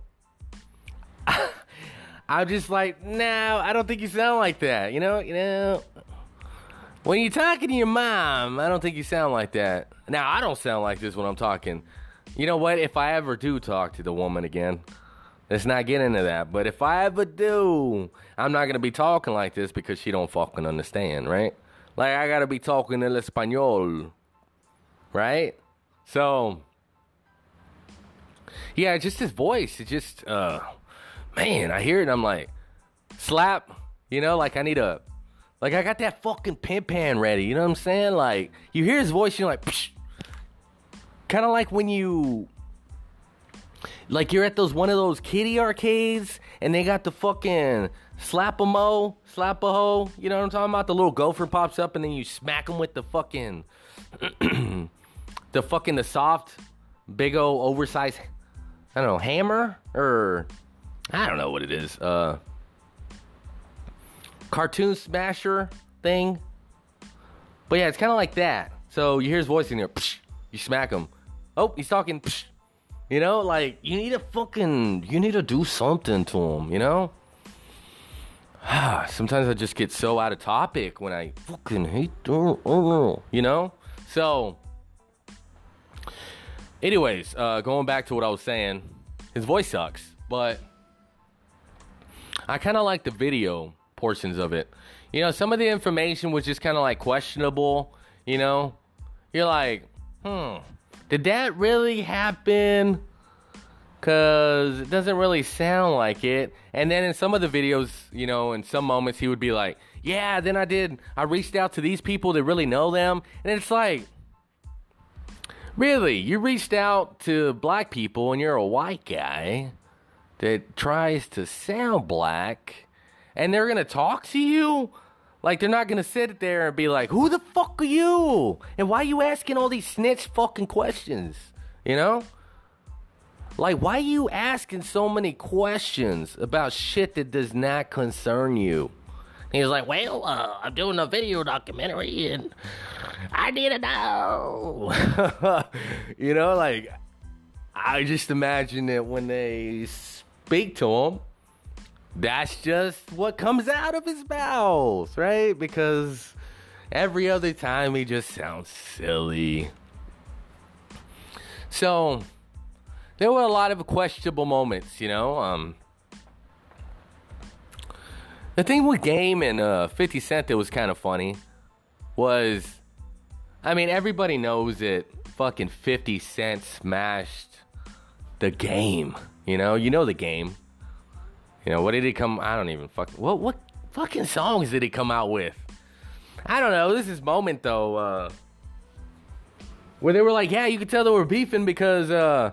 I'm just like, no, I don't think you sound like that, you know? You know? When you're talking to your mom, I don't think you sound like that. Now, I don't sound like this when I'm talking. You know what? If I ever do talk to the woman again, Let's not get into that. But if I ever do, I'm not gonna be talking like this because she don't fucking understand, right? Like I gotta be talking el español, right? So, yeah, just his voice. It just, uh, man, I hear it. I'm like, slap, you know, like I need a, like I got that fucking pin pan ready. You know what I'm saying? Like you hear his voice, you're like, kind of like when you like you're at those one of those kitty arcades and they got the fucking slap a mo, slap a ho. You know what I'm talking about? The little gopher pops up and then you smack him with the fucking, the fucking the soft, big o oversized, I don't know, hammer or I don't know what it is. Uh, cartoon smasher thing. But yeah, it's kind of like that. So you hear his voice in there, you smack him. Oh, he's talking. Psh. You know, like you need to fucking, you need to do something to him. You know. Sometimes I just get so out of topic when I fucking hate, you know. So, anyways, uh, going back to what I was saying, his voice sucks, but I kind of like the video portions of it. You know, some of the information was just kind of like questionable. You know, you're like, hmm, did that really happen? Cause it doesn't really sound like it. And then in some of the videos, you know, in some moments he would be like, "Yeah, then I did. I reached out to these people that really know them." And it's like, really, you reached out to black people, and you're a white guy that tries to sound black, and they're gonna talk to you. Like they're not gonna sit there and be like, "Who the fuck are you? And why are you asking all these snitch fucking questions?" You know? Like, why are you asking so many questions about shit that does not concern you? He was like, Well, uh, I'm doing a video documentary and I need to know. you know, like, I just imagine that when they speak to him, that's just what comes out of his mouth, right? Because every other time he just sounds silly. So, there were a lot of questionable moments, you know. Um, the thing with Game and uh, 50 Cent that was kind of funny was, I mean, everybody knows that fucking 50 Cent smashed the game. You know, you know the game. You know, what did he come? I don't even fuck. What what fucking songs did he come out with? I don't know. This is moment though, uh, where they were like, yeah, you could tell they were beefing because uh,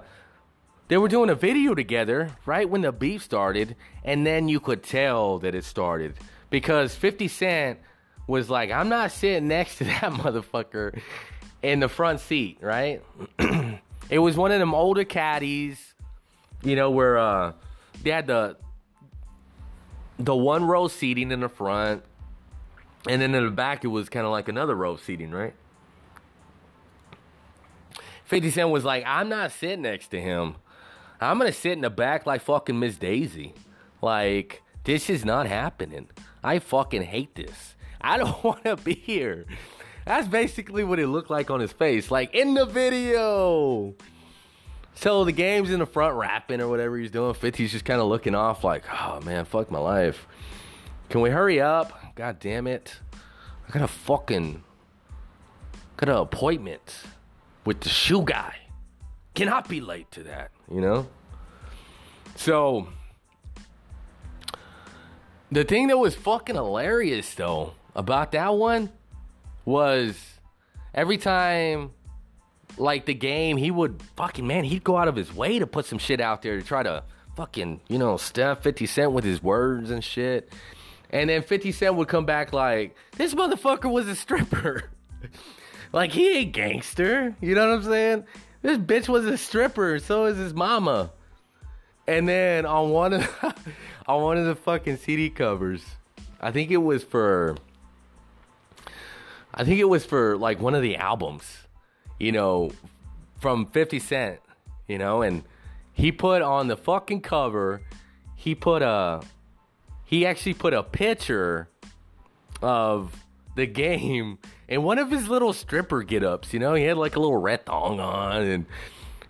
they were doing a video together right when the beef started, and then you could tell that it started because 50 Cent was like, I'm not sitting next to that motherfucker in the front seat, right? it was one of them older caddies, you know, where uh, they had the the one row seating in the front, and then in the back it was kind of like another row seating, right? 50 Cent was like, I'm not sitting next to him. I'm gonna sit in the back like fucking Miss Daisy. Like, this is not happening. I fucking hate this. I don't wanna be here. That's basically what it looked like on his face, like in the video. So the game's in the front rapping or whatever he's doing. 50's just kind of looking off, like, oh man, fuck my life. Can we hurry up? God damn it. I got a fucking got an appointment with the shoe guy. Cannot be late to that, you know? So, the thing that was fucking hilarious, though, about that one was every time, like the game, he would fucking, man, he'd go out of his way to put some shit out there to try to fucking, you know, stuff 50 Cent with his words and shit. And then 50 Cent would come back like, this motherfucker was a stripper. like, he ain't gangster. You know what I'm saying? This bitch was a stripper, so is his mama. And then on one of the, on one of the fucking CD covers, I think it was for I think it was for like one of the albums, you know, from 50 Cent, you know, and he put on the fucking cover, he put a he actually put a picture of the game and one of his little stripper get ups, you know, he had like a little red thong on and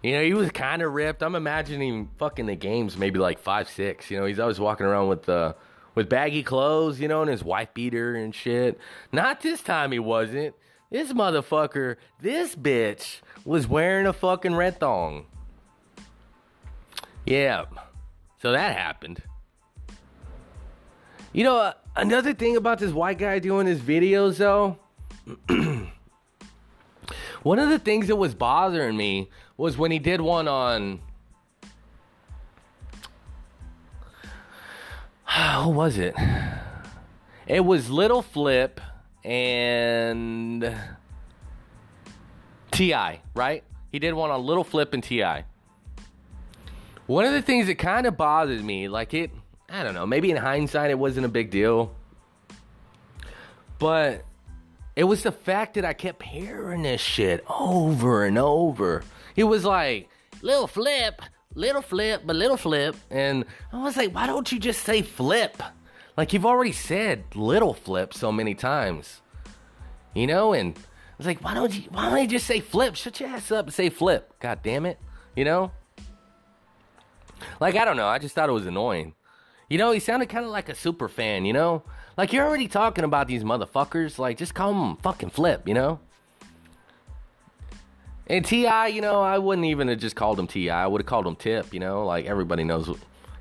you know, he was kind of ripped. I'm imagining fucking the games maybe like five, six. You know, he's always walking around with uh, with baggy clothes, you know, and his wife beater and shit. Not this time he wasn't. This motherfucker, this bitch was wearing a fucking red thong. Yeah. So that happened. You know, uh, another thing about this white guy doing his videos though. one of the things that was bothering me was when he did one on who was it? It was Little Flip and T.I., right? He did one on Little Flip and T.I. One of the things that kind of bothered me, like it, I don't know, maybe in hindsight it wasn't a big deal. But it was the fact that I kept hearing this shit over and over. It was like, little flip, little flip, but little flip. And I was like, why don't you just say flip? Like you've already said little flip so many times. You know, and I was like, why don't you why don't you just say flip? Shut your ass up and say flip. God damn it. You know? Like I don't know, I just thought it was annoying. You know, he sounded kind of like a super fan, you know? Like you're already talking about these motherfuckers, like just call them fucking flip, you know? And T.I., you know, I wouldn't even have just called him T.I. I would have called him Tip, you know? Like everybody knows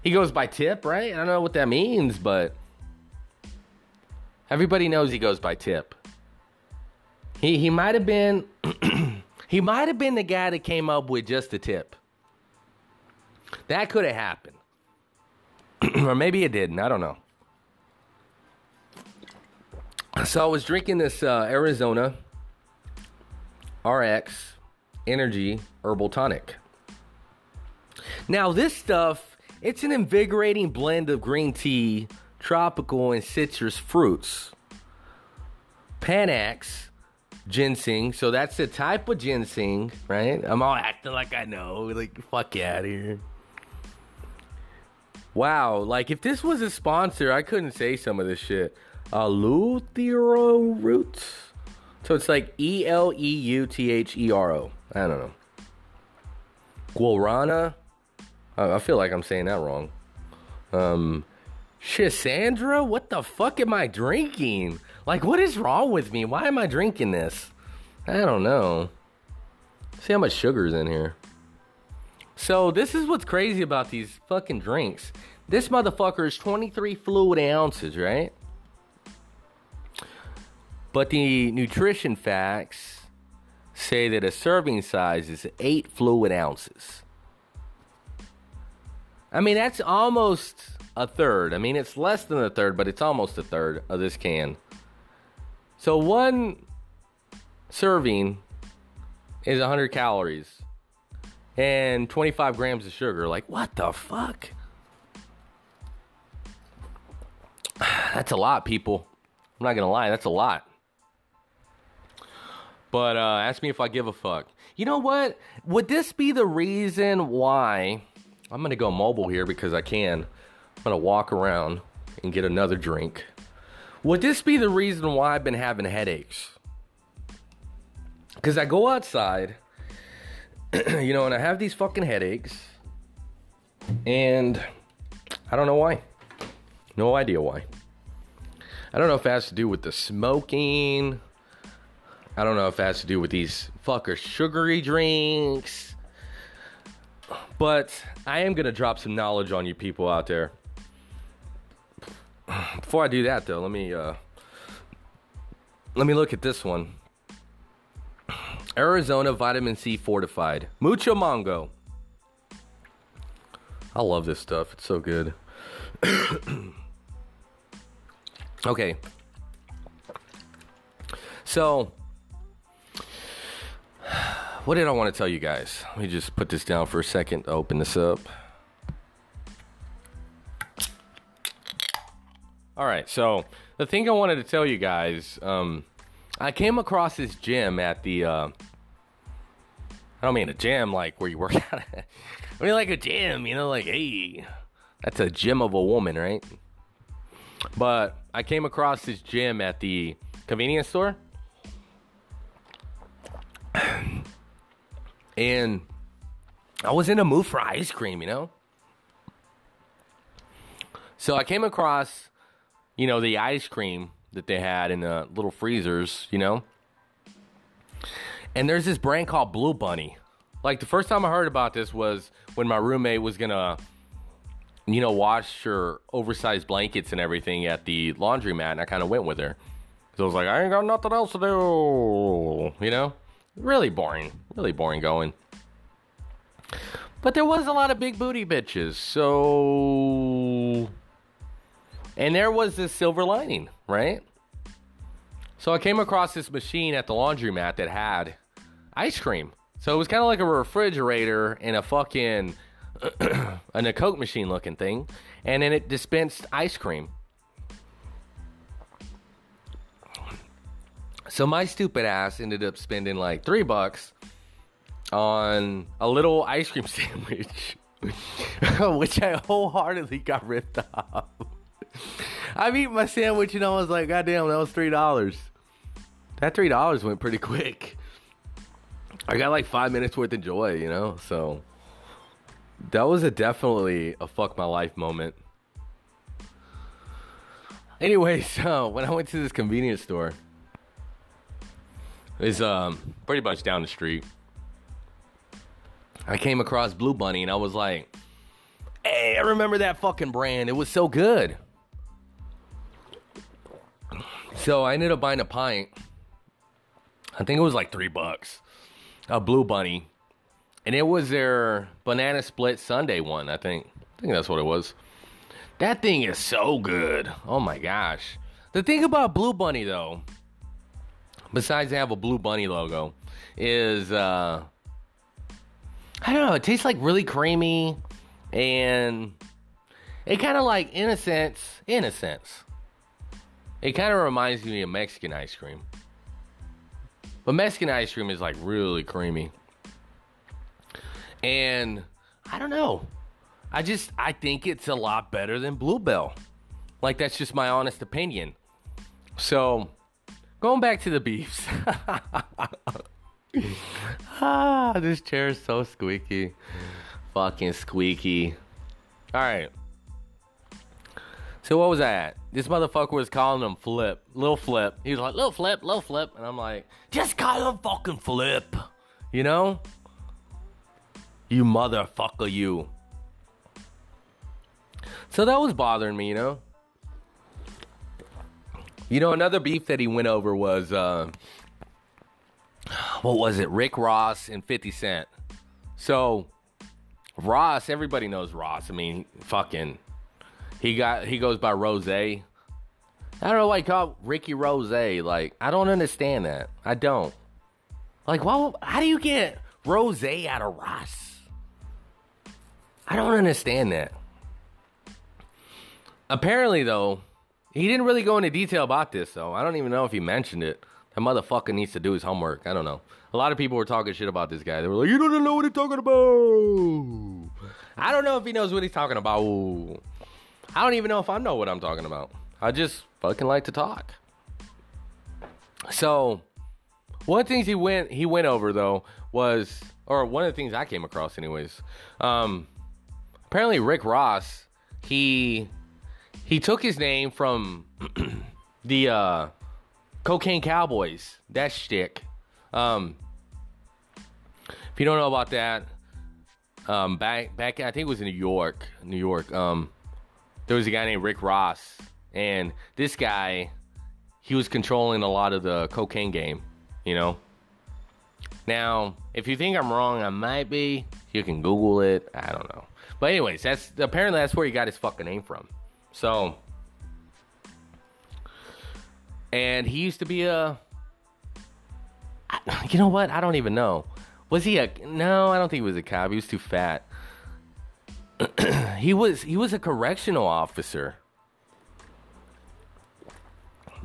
he goes by Tip, right? I don't know what that means, but everybody knows he goes by Tip. He he might have been he might have been the guy that came up with just the tip. That could have happened. or maybe it didn't. I don't know. So I was drinking this uh, Arizona RX Energy Herbal Tonic. Now, this stuff, it's an invigorating blend of green tea, tropical, and citrus fruits. Panax, ginseng. So that's the type of ginseng, right? I'm all acting like I know. Like, fuck out of here. Wow, like if this was a sponsor, I couldn't say some of this shit. Eleuthero roots. So it's like E L E U T H E R O. I don't know. Guarana. I feel like I'm saying that wrong. Um, Schisandra? What the fuck am I drinking? Like, what is wrong with me? Why am I drinking this? I don't know. See how much sugar's in here. So, this is what's crazy about these fucking drinks. This motherfucker is 23 fluid ounces, right? But the nutrition facts say that a serving size is 8 fluid ounces. I mean, that's almost a third. I mean, it's less than a third, but it's almost a third of this can. So one serving is 100 calories and 25 grams of sugar. Like, what the fuck? That's a lot, people. I'm not gonna lie, that's a lot. But uh, ask me if I give a fuck. You know what? Would this be the reason why? I'm gonna go mobile here because I can. I'm gonna walk around and get another drink. Would this be the reason why I've been having headaches? Because I go outside, you know, and I have these fucking headaches, and I don't know why. No idea why. I don't know if it has to do with the smoking. I don't know if it has to do with these fucker sugary drinks. But I am going to drop some knowledge on you people out there. Before I do that though, let me uh let me look at this one. Arizona vitamin C fortified. Mucho mango. I love this stuff. It's so good. okay. So, what did I want to tell you guys? Let me just put this down for a second to open this up. All right, so the thing I wanted to tell you guys, um, I came across this gym at the. Uh, I don't mean a gym like where you work out. I mean like a gym, you know, like hey, that's a gym of a woman, right? But I came across this gym at the convenience store, and I was in a mood for ice cream, you know. So I came across you know, the ice cream that they had in the little freezers, you know. And there's this brand called Blue Bunny. Like the first time I heard about this was when my roommate was gonna, you know, wash her oversized blankets and everything at the laundromat, and I kind of went with her. So I was like, I ain't got nothing else to do, you know. Really boring, really boring going. But there was a lot of big booty bitches, so and there was this silver lining, right? So I came across this machine at the laundromat that had ice cream. So it was kind of like a refrigerator and a fucking and a Coke machine looking thing, and then it dispensed ice cream. So my stupid ass ended up spending like three bucks on a little ice cream sandwich, which I wholeheartedly got ripped off. I eat my sandwich and I was like, God damn, that was three dollars. That three dollars went pretty quick. I got like five minutes worth of joy, you know? So that was a definitely a fuck my life moment. Anyway, so when I went to this convenience store, it's um pretty much down the street. I came across Blue Bunny and I was like, hey, I remember that fucking brand. It was so good. So I ended up buying a pint. I think it was like three bucks. A Blue Bunny. And it was their banana split Sundae one, I think. I think that's what it was. That thing is so good. Oh my gosh. The thing about Blue Bunny though, besides they have a Blue Bunny logo, is uh I don't know, it tastes like really creamy and it kind of like in a sense, in a sense. It kind of reminds me of Mexican ice cream. But Mexican ice cream is like really creamy. And I don't know. I just I think it's a lot better than Bluebell. Like that's just my honest opinion. So, going back to the beefs. ah, this chair is so squeaky. Fucking squeaky. All right. So what was that? This motherfucker was calling him Flip, Lil Flip. He was like, Lil Flip, Lil Flip, and I'm like, just call him fucking Flip. You know? You motherfucker, you. So that was bothering me, you know. You know, another beef that he went over was uh, what was it? Rick Ross and 50 Cent. So Ross, everybody knows Ross. I mean, fucking he got he goes by Rose. I don't know why he called Ricky Rose. Like, I don't understand that. I don't. Like, why how do you get Rose out of Ross? I don't understand that. Apparently, though, he didn't really go into detail about this, though. I don't even know if he mentioned it. That motherfucker needs to do his homework. I don't know. A lot of people were talking shit about this guy. They were like, you don't know what he's talking about. I don't know if he knows what he's talking about. I don't even know if I know what I'm talking about. I just fucking like to talk. So, one of the things he went he went over though was, or one of the things I came across anyways. Um, apparently Rick Ross he he took his name from the uh, Cocaine Cowboys. That shtick. Um, if you don't know about that, um, back back I think it was in New York, New York. Um, there was a guy named Rick Ross, and this guy, he was controlling a lot of the cocaine game. You know. Now, if you think I'm wrong, I might be. You can Google it. I don't know. But anyways, that's apparently that's where he got his fucking name from. So, and he used to be a. You know what? I don't even know. Was he a? No, I don't think he was a cop. He was too fat. he was he was a correctional officer.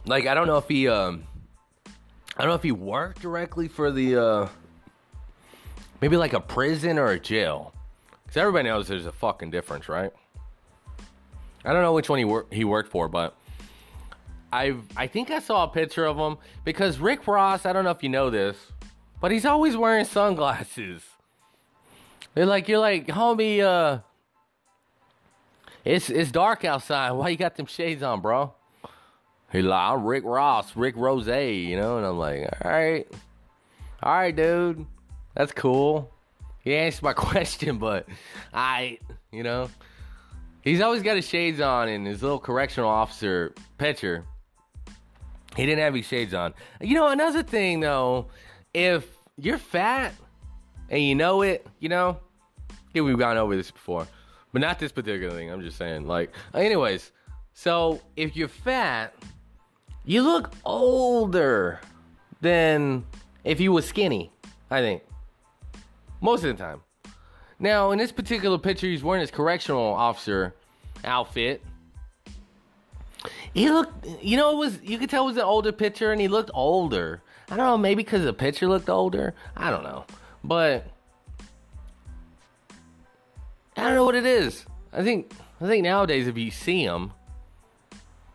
Like I don't know if he um I don't know if he worked directly for the uh maybe like a prison or a jail. Cuz everybody knows there's a fucking difference, right? I don't know which one he worked he worked for, but I I think I saw a picture of him because Rick Ross, I don't know if you know this, but he's always wearing sunglasses. They're like you're like, "Homie, uh it's it's dark outside. Why you got them shades on, bro?" He like, "I'm Rick Ross, Rick Rose, you know," and I'm like, "All right, all right, dude, that's cool." He answered my question, but I, you know, he's always got his shades on and his little correctional officer picture. He didn't have his shades on. You know, another thing though, if you're fat and you know it, you know, yeah, we've gone over this before, but not this particular thing. I'm just saying, like, anyways. So if you're fat, you look older than if you were skinny. I think most of the time. Now, in this particular picture, he's wearing his correctional officer outfit. He looked, you know, it was you could tell it was an older picture, and he looked older. I don't know, maybe because the picture looked older. I don't know, but I don't know what it is. I think I think nowadays if you see him,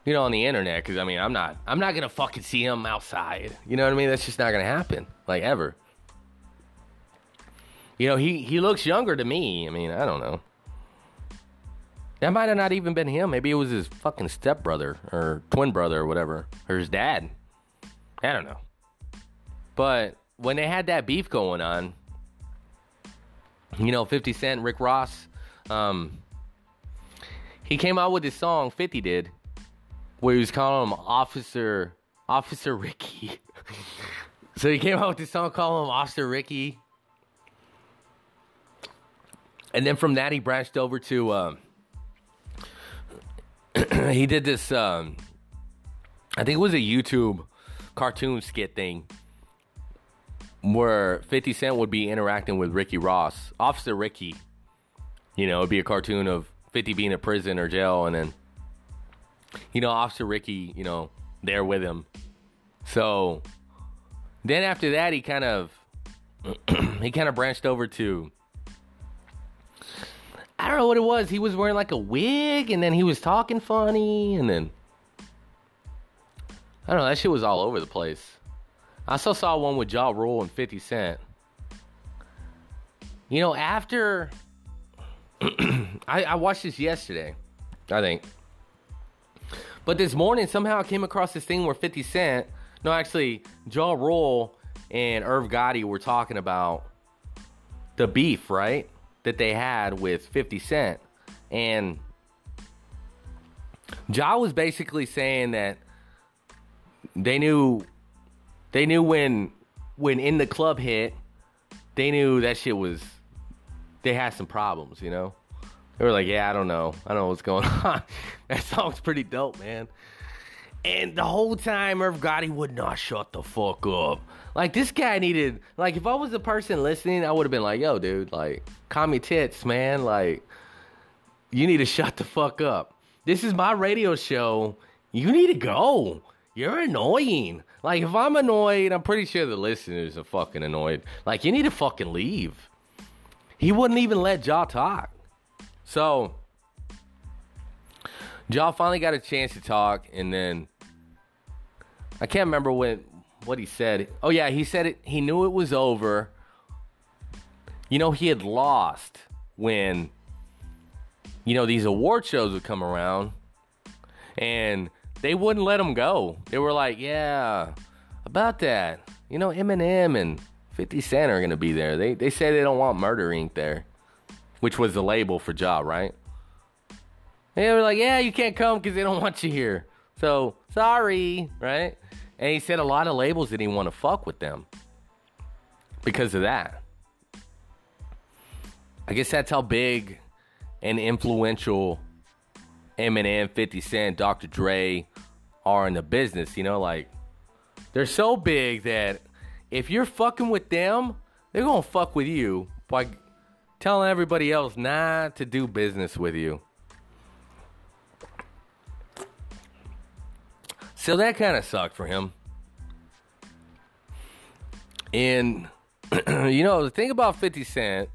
you know, on the internet, because I mean, I'm not I'm not gonna fucking see him outside. You know what I mean? That's just not gonna happen, like ever. You know, he he looks younger to me. I mean, I don't know. That might have not even been him. Maybe it was his fucking stepbrother or twin brother or whatever, or his dad. I don't know. But when they had that beef going on, you know, 50 Cent, Rick Ross, um, he came out with this song, 50 did, where he was calling him Officer Officer Ricky. so he came out with this song calling him Officer Ricky. And then from that he branched over to um, he did this um, I think it was a YouTube cartoon skit thing where 50 Cent would be interacting with Ricky Ross, Officer Ricky. You know, it'd be a cartoon of 50 being in prison or jail, and then, you know, Officer Ricky, you know, there with him. So then after that, he kind of, he kind of branched over to, I don't know what it was. He was wearing like a wig, and then he was talking funny, and then, I don't know, that shit was all over the place. I also saw one with Ja Rule and 50 Cent. You know, after I, I watched this yesterday, I think. But this morning somehow I came across this thing where 50 Cent, no, actually, Ja Rule and Irv Gotti were talking about the beef, right? That they had with 50 Cent. And Ja was basically saying that they knew they knew when when in the club hit, they knew that shit was they had some problems, you know? They were like, Yeah, I don't know. I don't know what's going on. that song's pretty dope, man. And the whole time Irv Gotti would not shut the fuck up. Like this guy needed like if I was the person listening, I would have been like, yo, dude, like, call me tits, man. Like, you need to shut the fuck up. This is my radio show. You need to go. You're annoying. Like, if I'm annoyed, I'm pretty sure the listeners are fucking annoyed. Like, you need to fucking leave. He wouldn't even let Ja talk. So, Ja finally got a chance to talk, and then I can't remember when what he said. Oh yeah, he said it. He knew it was over. You know, he had lost when you know these award shows would come around, and they wouldn't let him go. They were like, "Yeah, about that. You know, Eminem and 50 Cent are gonna be there. They they say they don't want Murder Inc. there, which was the label for Ja, right? And they were like, "Yeah, you can't come because they don't want you here." So sorry, right? And he said a lot of labels didn't want to fuck with them because of that. I guess that's how big and influential Eminem, 50 Cent, Dr. Dre are in the business. You know, like they're so big that if you're fucking with them, they're gonna fuck with you by telling everybody else not to do business with you. So that kind of sucked for him. And you know, the thing about 50 Cent,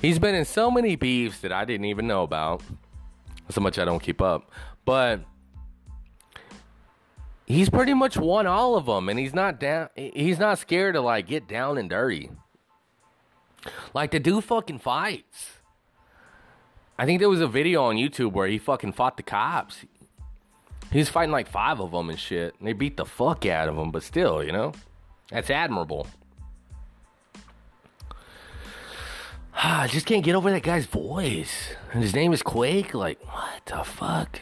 he's been in so many beefs that I didn't even know about. So much I don't keep up. But he's pretty much won all of them and he's not down he's not scared to like get down and dirty. Like the dude fucking fights. I think there was a video on YouTube where he fucking fought the cops. He's fighting like five of them and shit. And they beat the fuck out of him, but still, you know? That's admirable. I just can't get over that guy's voice. And his name is Quake. Like, what the fuck?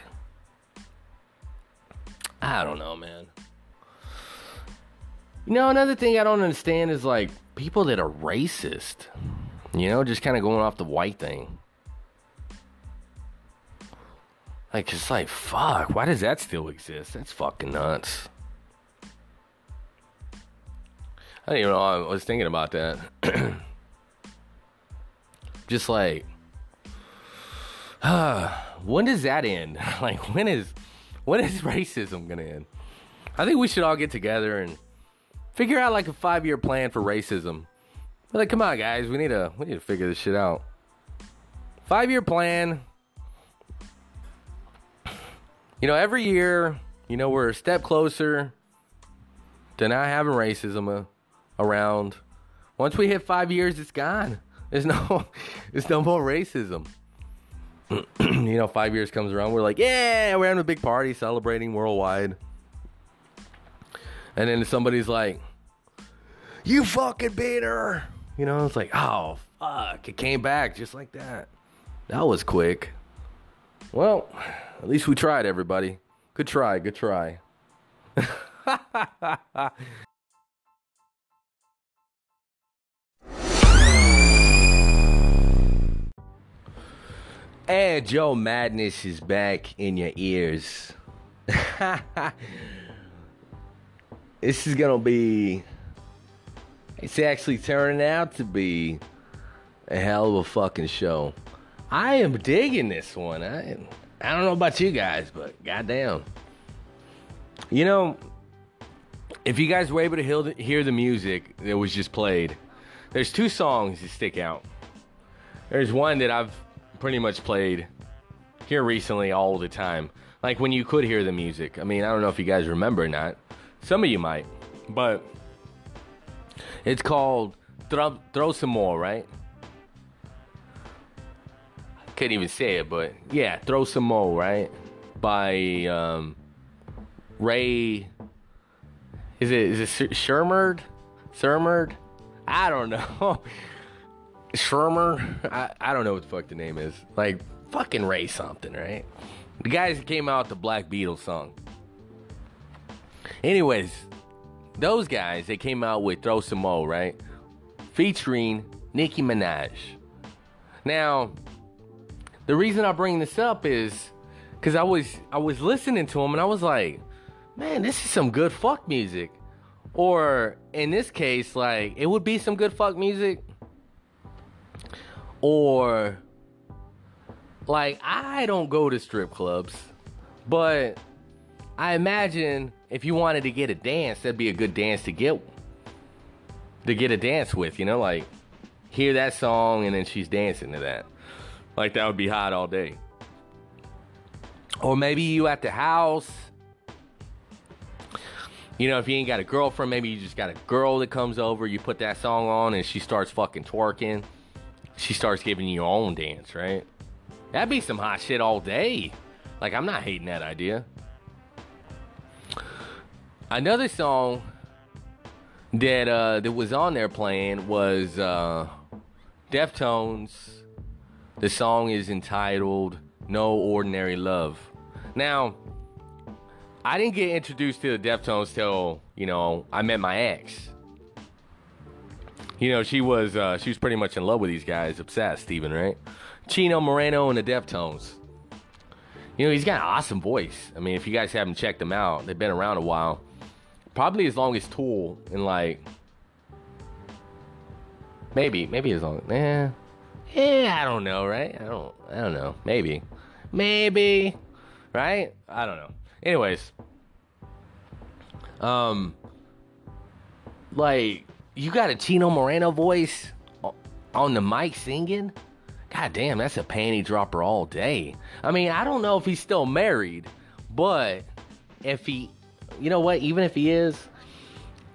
I don't know, man. You know, another thing I don't understand is like people that are racist. You know, just kind of going off the white thing. Like, it's like, fuck, why does that still exist? That's fucking nuts. I don't even know. I was thinking about that. just like, uh, when does that end? like when is when is racism gonna end? I think we should all get together and figure out like a five year plan for racism. Like, come on, guys, we need to we need to figure this shit out. Five year plan. You know, every year, you know, we're a step closer to not having racism uh, around. Once we hit five years, it's gone. There's no, there's no more racism. you know, five years comes around, we're like, yeah, we're having a big party celebrating worldwide. And then somebody's like, you fucking beat her. You know, it's like, oh, fuck. It came back just like that. That was quick. Well, at least we tried, everybody. Good try, good try. and Joe Madness is back in your ears. this is gonna be it's actually turning out to be a hell of a fucking show. I am digging this one. I I don't know about you guys, but goddamn. You know, if you guys were able to hear the music that was just played, there's two songs that stick out. There's one that I've pretty much played here recently all the time. Like when you could hear the music. I mean, I don't know if you guys remember or not. Some of you might. But it's called Throw, Throw Some More, right? I couldn't even say it, but yeah, Throw Some More, right? By um, Rae. Is it is it Shermerd? Shermerd? I don't know. Shermer? I, I don't know what the fuck the name is. Like fucking Rae something, right? The guys that came out with the Black Beatles song. Anyways, those guys, they came out with Throw Some Mo, right? Featuring Nicki Minaj. Now, the reason I bring this up is because I was I was listening to them and I was like, man, this is some good fuck music. Or in this case, like it would be some good fuck music. Or like I don't go to strip clubs, but I imagine if you wanted to get a dance, that'd be a good dance to get to get a dance with, you know, like hear that song and then she's dancing to that. Like that would be hot all day. Or maybe you at the house. You know, if you ain't got a girlfriend, maybe you just got a girl that comes over, you put that song on and she starts fucking twerking. She starts giving you your own dance, right? That'd be some hot shit all day. Like I'm not hating that idea. Another song that uh, that was on there playing was uh, Deftones. The song is entitled "No Ordinary Love." Now, I didn't get introduced to the Deftones till you know I met my ex. You know, she was uh, she was pretty much in love with these guys, obsessed, even right? Chino Moreno and the Deftones. You know, he's got an awesome voice. I mean, if you guys haven't checked them out, they've been around a while. Probably as long as Tool and like maybe maybe as long yeah yeah I don't know right? I don't I don't know. Maybe. Maybe. Right? I don't know. Anyways. Um like you got a Chino Moreno voice on the mic singing God damn, that's a panty dropper all day. I mean, I don't know if he's still married, but if he you know what? Even if he is,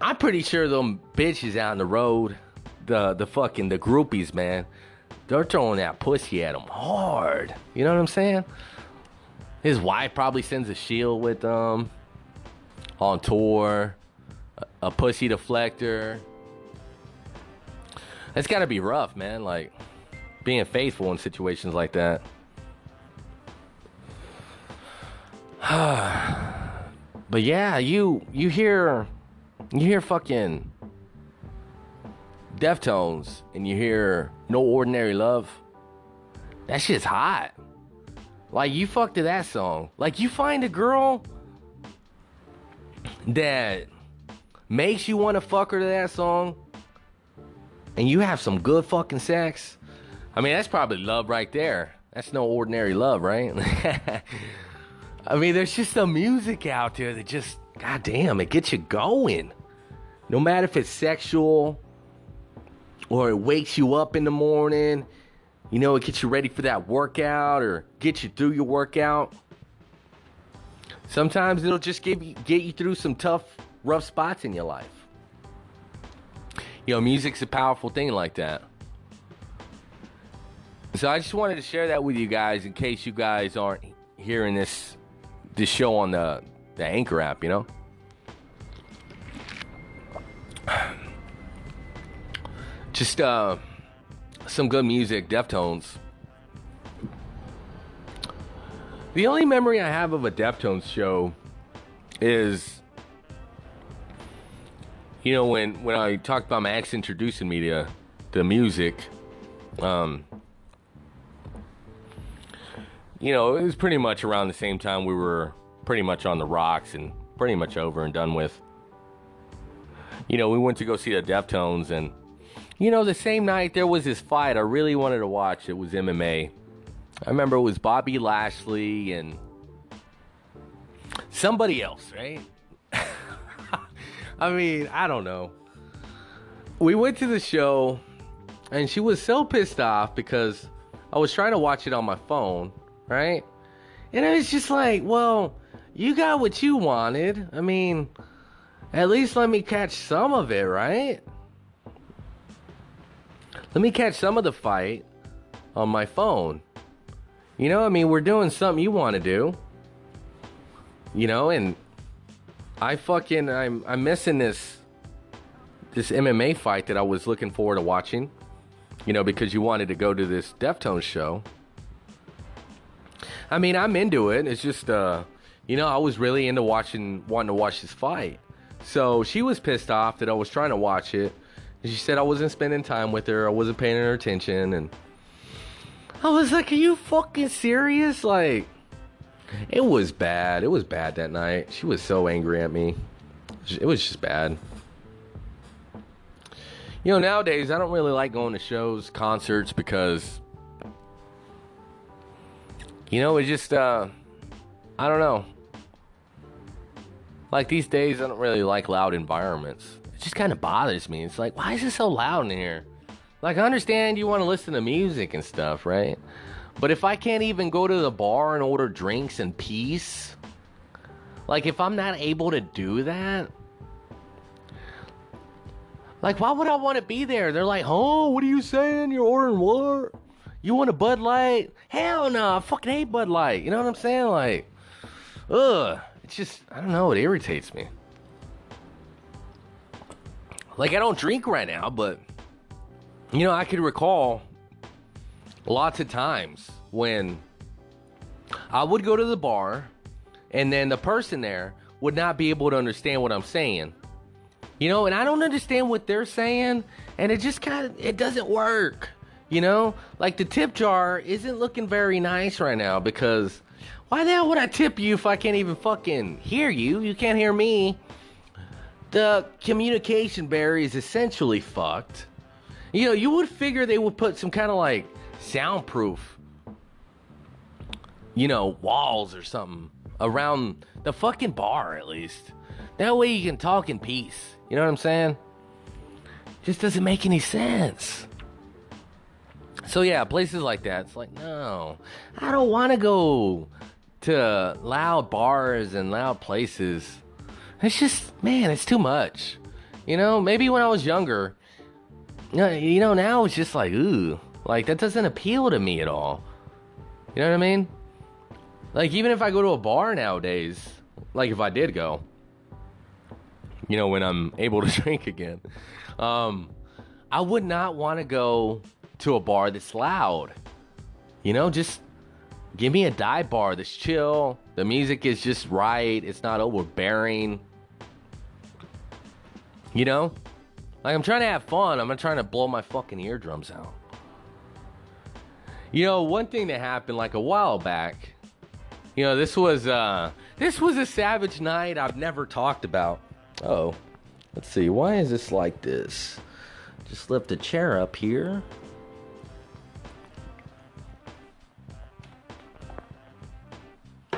I'm pretty sure them bitches out on the road, the the fucking the groupies, man, they're throwing that pussy at him hard. You know what I'm saying? His wife probably sends a shield with them on tour, a, a pussy deflector. It's got to be rough, man. Like being faithful in situations like that. But yeah, you you hear you hear fucking Deftones and you hear No Ordinary Love. That shit's hot. Like you fuck to that song. Like you find a girl that makes you want to fuck her to that song and you have some good fucking sex. I mean, that's probably love right there. That's no ordinary love, right? I mean, there's just some music out there that just, goddamn, it gets you going. No matter if it's sexual or it wakes you up in the morning, you know, it gets you ready for that workout or gets you through your workout. Sometimes it'll just give you, get you through some tough, rough spots in your life. You know, music's a powerful thing like that. So I just wanted to share that with you guys in case you guys aren't hearing this this show on the the Anchor app, you know. Just uh some good music, Deftones. The only memory I have of a Deftones show is you know when when I talked about my ex introducing me to the music um you know, it was pretty much around the same time we were pretty much on the rocks and pretty much over and done with. You know, we went to go see the Deftones, and you know, the same night there was this fight I really wanted to watch. It was MMA. I remember it was Bobby Lashley and somebody else, right? I mean, I don't know. We went to the show, and she was so pissed off because I was trying to watch it on my phone right? And it was just like, well, you got what you wanted. I mean, at least let me catch some of it, right? Let me catch some of the fight on my phone. You know, I mean, we're doing something you want to do. You know, and I fucking I'm I'm missing this this MMA fight that I was looking forward to watching. You know, because you wanted to go to this Deftones show. I mean, I'm into it. It's just, uh, you know, I was really into watching, wanting to watch this fight. So she was pissed off that I was trying to watch it. She said I wasn't spending time with her. I wasn't paying her attention. And I was like, are you fucking serious? Like, it was bad. It was bad that night. She was so angry at me. It was just bad. You know, nowadays I don't really like going to shows, concerts because you know, it's just, uh, I don't know. Like these days, I don't really like loud environments. It just kind of bothers me. It's like, why is it so loud in here? Like, I understand you want to listen to music and stuff, right? But if I can't even go to the bar and order drinks in peace, like, if I'm not able to do that, like, why would I want to be there? They're like, oh, what are you saying? You're ordering what? You want a Bud Light? Hell no, I fucking hate Bud Light. You know what I'm saying? Like, ugh. It's just, I don't know, it irritates me. Like, I don't drink right now, but, you know, I could recall lots of times when I would go to the bar and then the person there would not be able to understand what I'm saying. You know, and I don't understand what they're saying, and it just kind of it doesn't work. You know, like the tip jar isn't looking very nice right now because why the hell would I tip you if I can't even fucking hear you? You can't hear me. The communication barrier is essentially fucked. You know, you would figure they would put some kind of like soundproof, you know, walls or something around the fucking bar at least. That way you can talk in peace. You know what I'm saying? Just doesn't make any sense. So yeah, places like that. It's like, no, I don't want to go to loud bars and loud places. It's just, man, it's too much. You know, maybe when I was younger, you know, now it's just like, ooh, like that doesn't appeal to me at all. You know what I mean? Like even if I go to a bar nowadays, like if I did go, you know, when I'm able to drink again, um, I would not want to go to a bar that's loud. You know, just give me a dive bar that's chill. The music is just right. It's not overbearing. You know? Like I'm trying to have fun. I'm not trying to blow my fucking eardrums out. You know, one thing that happened like a while back, you know, this was uh this was a savage night I've never talked about. Oh. Let's see. Why is this like this? Just lift the chair up here.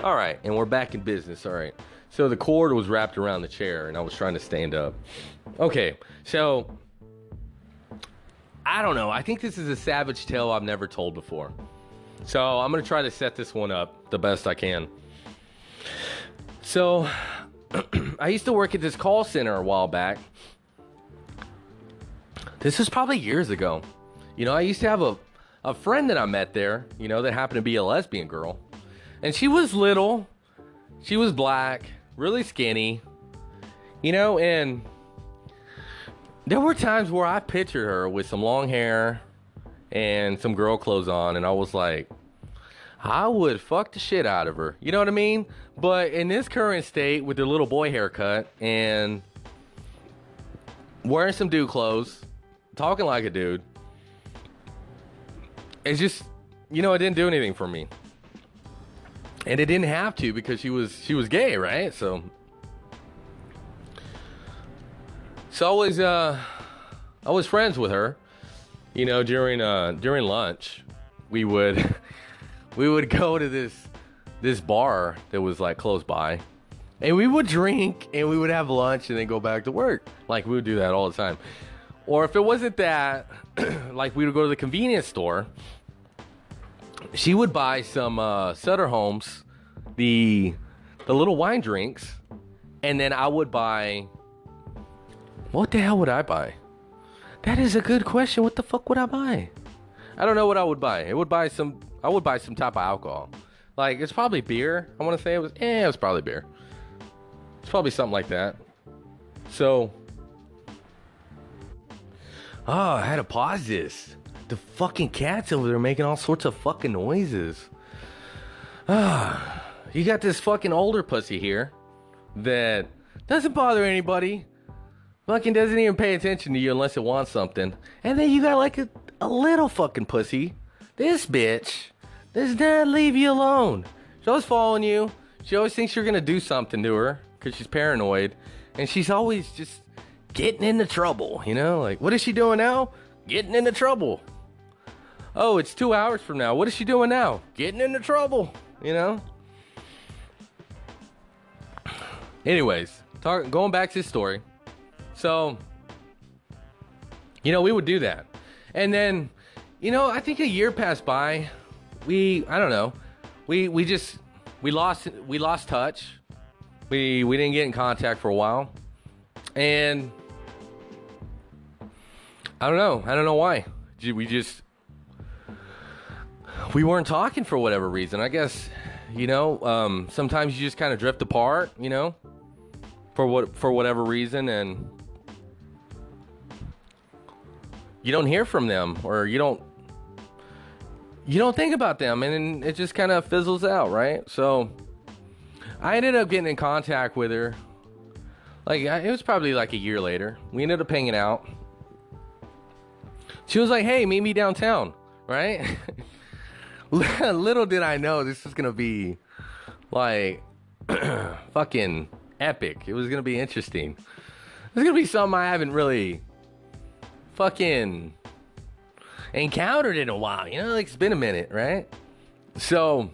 All right, and we're back in business. All right. So the cord was wrapped around the chair, and I was trying to stand up. Okay, so I don't know. I think this is a savage tale I've never told before. So I'm gonna try to set this one up the best I can. So I used to work at this call center a while back. This was probably years ago. You know, I used to have a, a friend that I met there, you know, that happened to be a lesbian girl. And she was little, she was black, really skinny, you know, and there were times where I pictured her with some long hair and some girl clothes on, and I was like, I would fuck the shit out of her. You know what I mean? But in this current state, with the little boy haircut and wearing some dude clothes, talking like a dude, it's just, you know, it didn't do anything for me. And it didn't have to because she was she was gay, right? So So I was uh I was friends with her. You know, during uh during lunch, we would we would go to this this bar that was like close by. And we would drink and we would have lunch and then go back to work. Like we would do that all the time. Or if it wasn't that, like we would go to the convenience store. She would buy some uh, Sutter Homes, the the little wine drinks, and then I would buy. What the hell would I buy? That is a good question. What the fuck would I buy? I don't know what I would buy. It would buy some. I would buy some type of alcohol. Like it's probably beer. I want to say it was. Eh, it was probably beer. It's probably something like that. So. Oh, I had to pause this. The fucking cats over there making all sorts of fucking noises. Ah, you got this fucking older pussy here that doesn't bother anybody. Fucking doesn't even pay attention to you unless it wants something. And then you got like a, a little fucking pussy. This bitch does not leave you alone. She's always following you. She always thinks you're gonna do something to her because she's paranoid. And she's always just getting into trouble, you know? Like, what is she doing now? Getting into trouble. Oh, it's two hours from now. What is she doing now? Getting into trouble, you know? Anyways, talk, going back to the story. So, you know, we would do that. And then, you know, I think a year passed by. We, I don't know. We we just we lost we lost touch. We we didn't get in contact for a while. And I don't know. I don't know why. We just we weren't talking for whatever reason. I guess you know. Um, sometimes you just kind of drift apart. You know, for what for whatever reason, and you don't hear from them, or you don't you don't think about them, and it just kind of fizzles out, right? So I ended up getting in contact with her. Like it was probably like a year later. We ended up hanging out. She was like, "Hey, meet me downtown," right? Little did I know this was gonna be like fucking epic. It was gonna be interesting. It's gonna be something I haven't really fucking encountered in a while. You know, like it's been a minute, right? So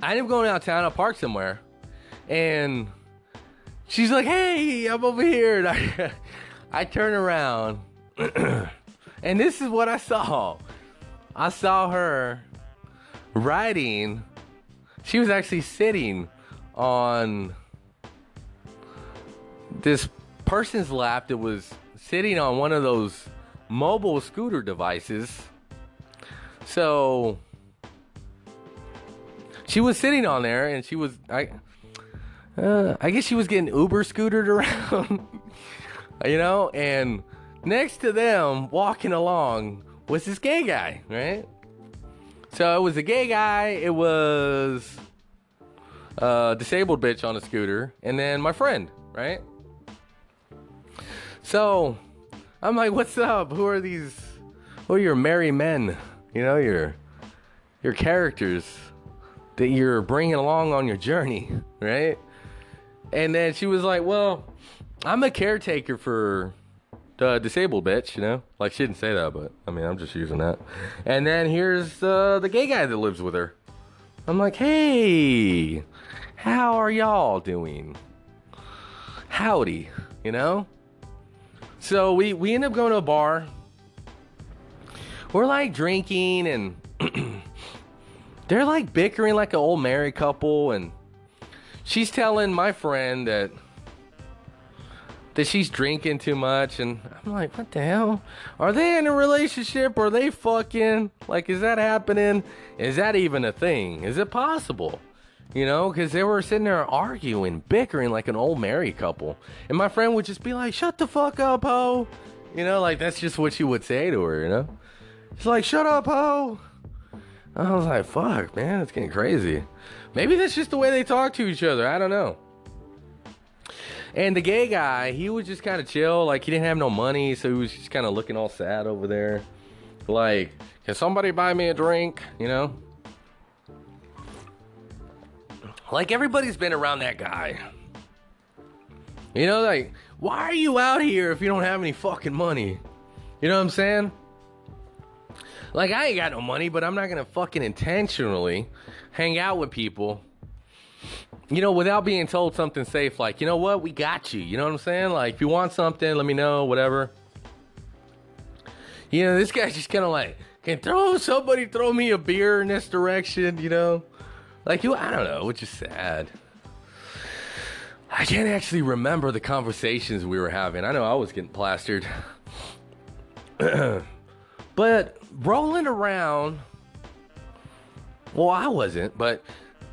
I end up going downtown. I park somewhere, and she's like, "Hey, I'm over here." And I, I turn around, and this is what I saw. I saw her riding. She was actually sitting on this person's lap that was sitting on one of those mobile scooter devices. So she was sitting on there and she was I uh, I guess she was getting Uber scootered around. you know, and next to them walking along was this gay guy, right? So it was a gay guy, it was a disabled bitch on a scooter, and then my friend, right? So I'm like, what's up? Who are these? Who are your merry men? You know, your your characters that you're bringing along on your journey, right? And then she was like, well, I'm a caretaker for the disabled bitch, you know? Like, she didn't say that, but I mean, I'm just using that. And then here's uh, the gay guy that lives with her. I'm like, hey, how are y'all doing? Howdy, you know? So we, we end up going to a bar. We're like drinking and they're like bickering like an old married couple and she's telling my friend that that she's drinking too much and I'm like, what the hell? Are they in a relationship? Are they fucking? Like, is that happening? Is that even a thing? Is it possible? You know, because they were sitting there arguing, bickering like an old married couple. And my friend would just be like, shut the fuck up, ho. You know, like that's just what she would say to her, you know? She's like, shut up, ho. I was like, fuck, man, it's getting crazy. Maybe that's just the way they talk to each other. I don't know. And the gay guy, he was just kind of chill. Like, he didn't have no money, so he was just kind of looking all sad over there. Like, can somebody buy me a drink? You know? Like, everybody's been around that guy. You know, like, why are you out here if you don't have any fucking money? You know what I'm saying? Like, I ain't got no money, but I'm not gonna fucking intentionally hang out with people, you know, without being told something safe, like, you know what, we got you. You know what I'm saying? Like, if you want something, let me know, whatever. You know, this guy's just kind of like, can throw somebody throw me a beer in this direction, you know? Like, you, I don't know, which is sad. I can't actually remember the conversations we were having. I know I was getting plastered. but rolling around, well, I wasn't, but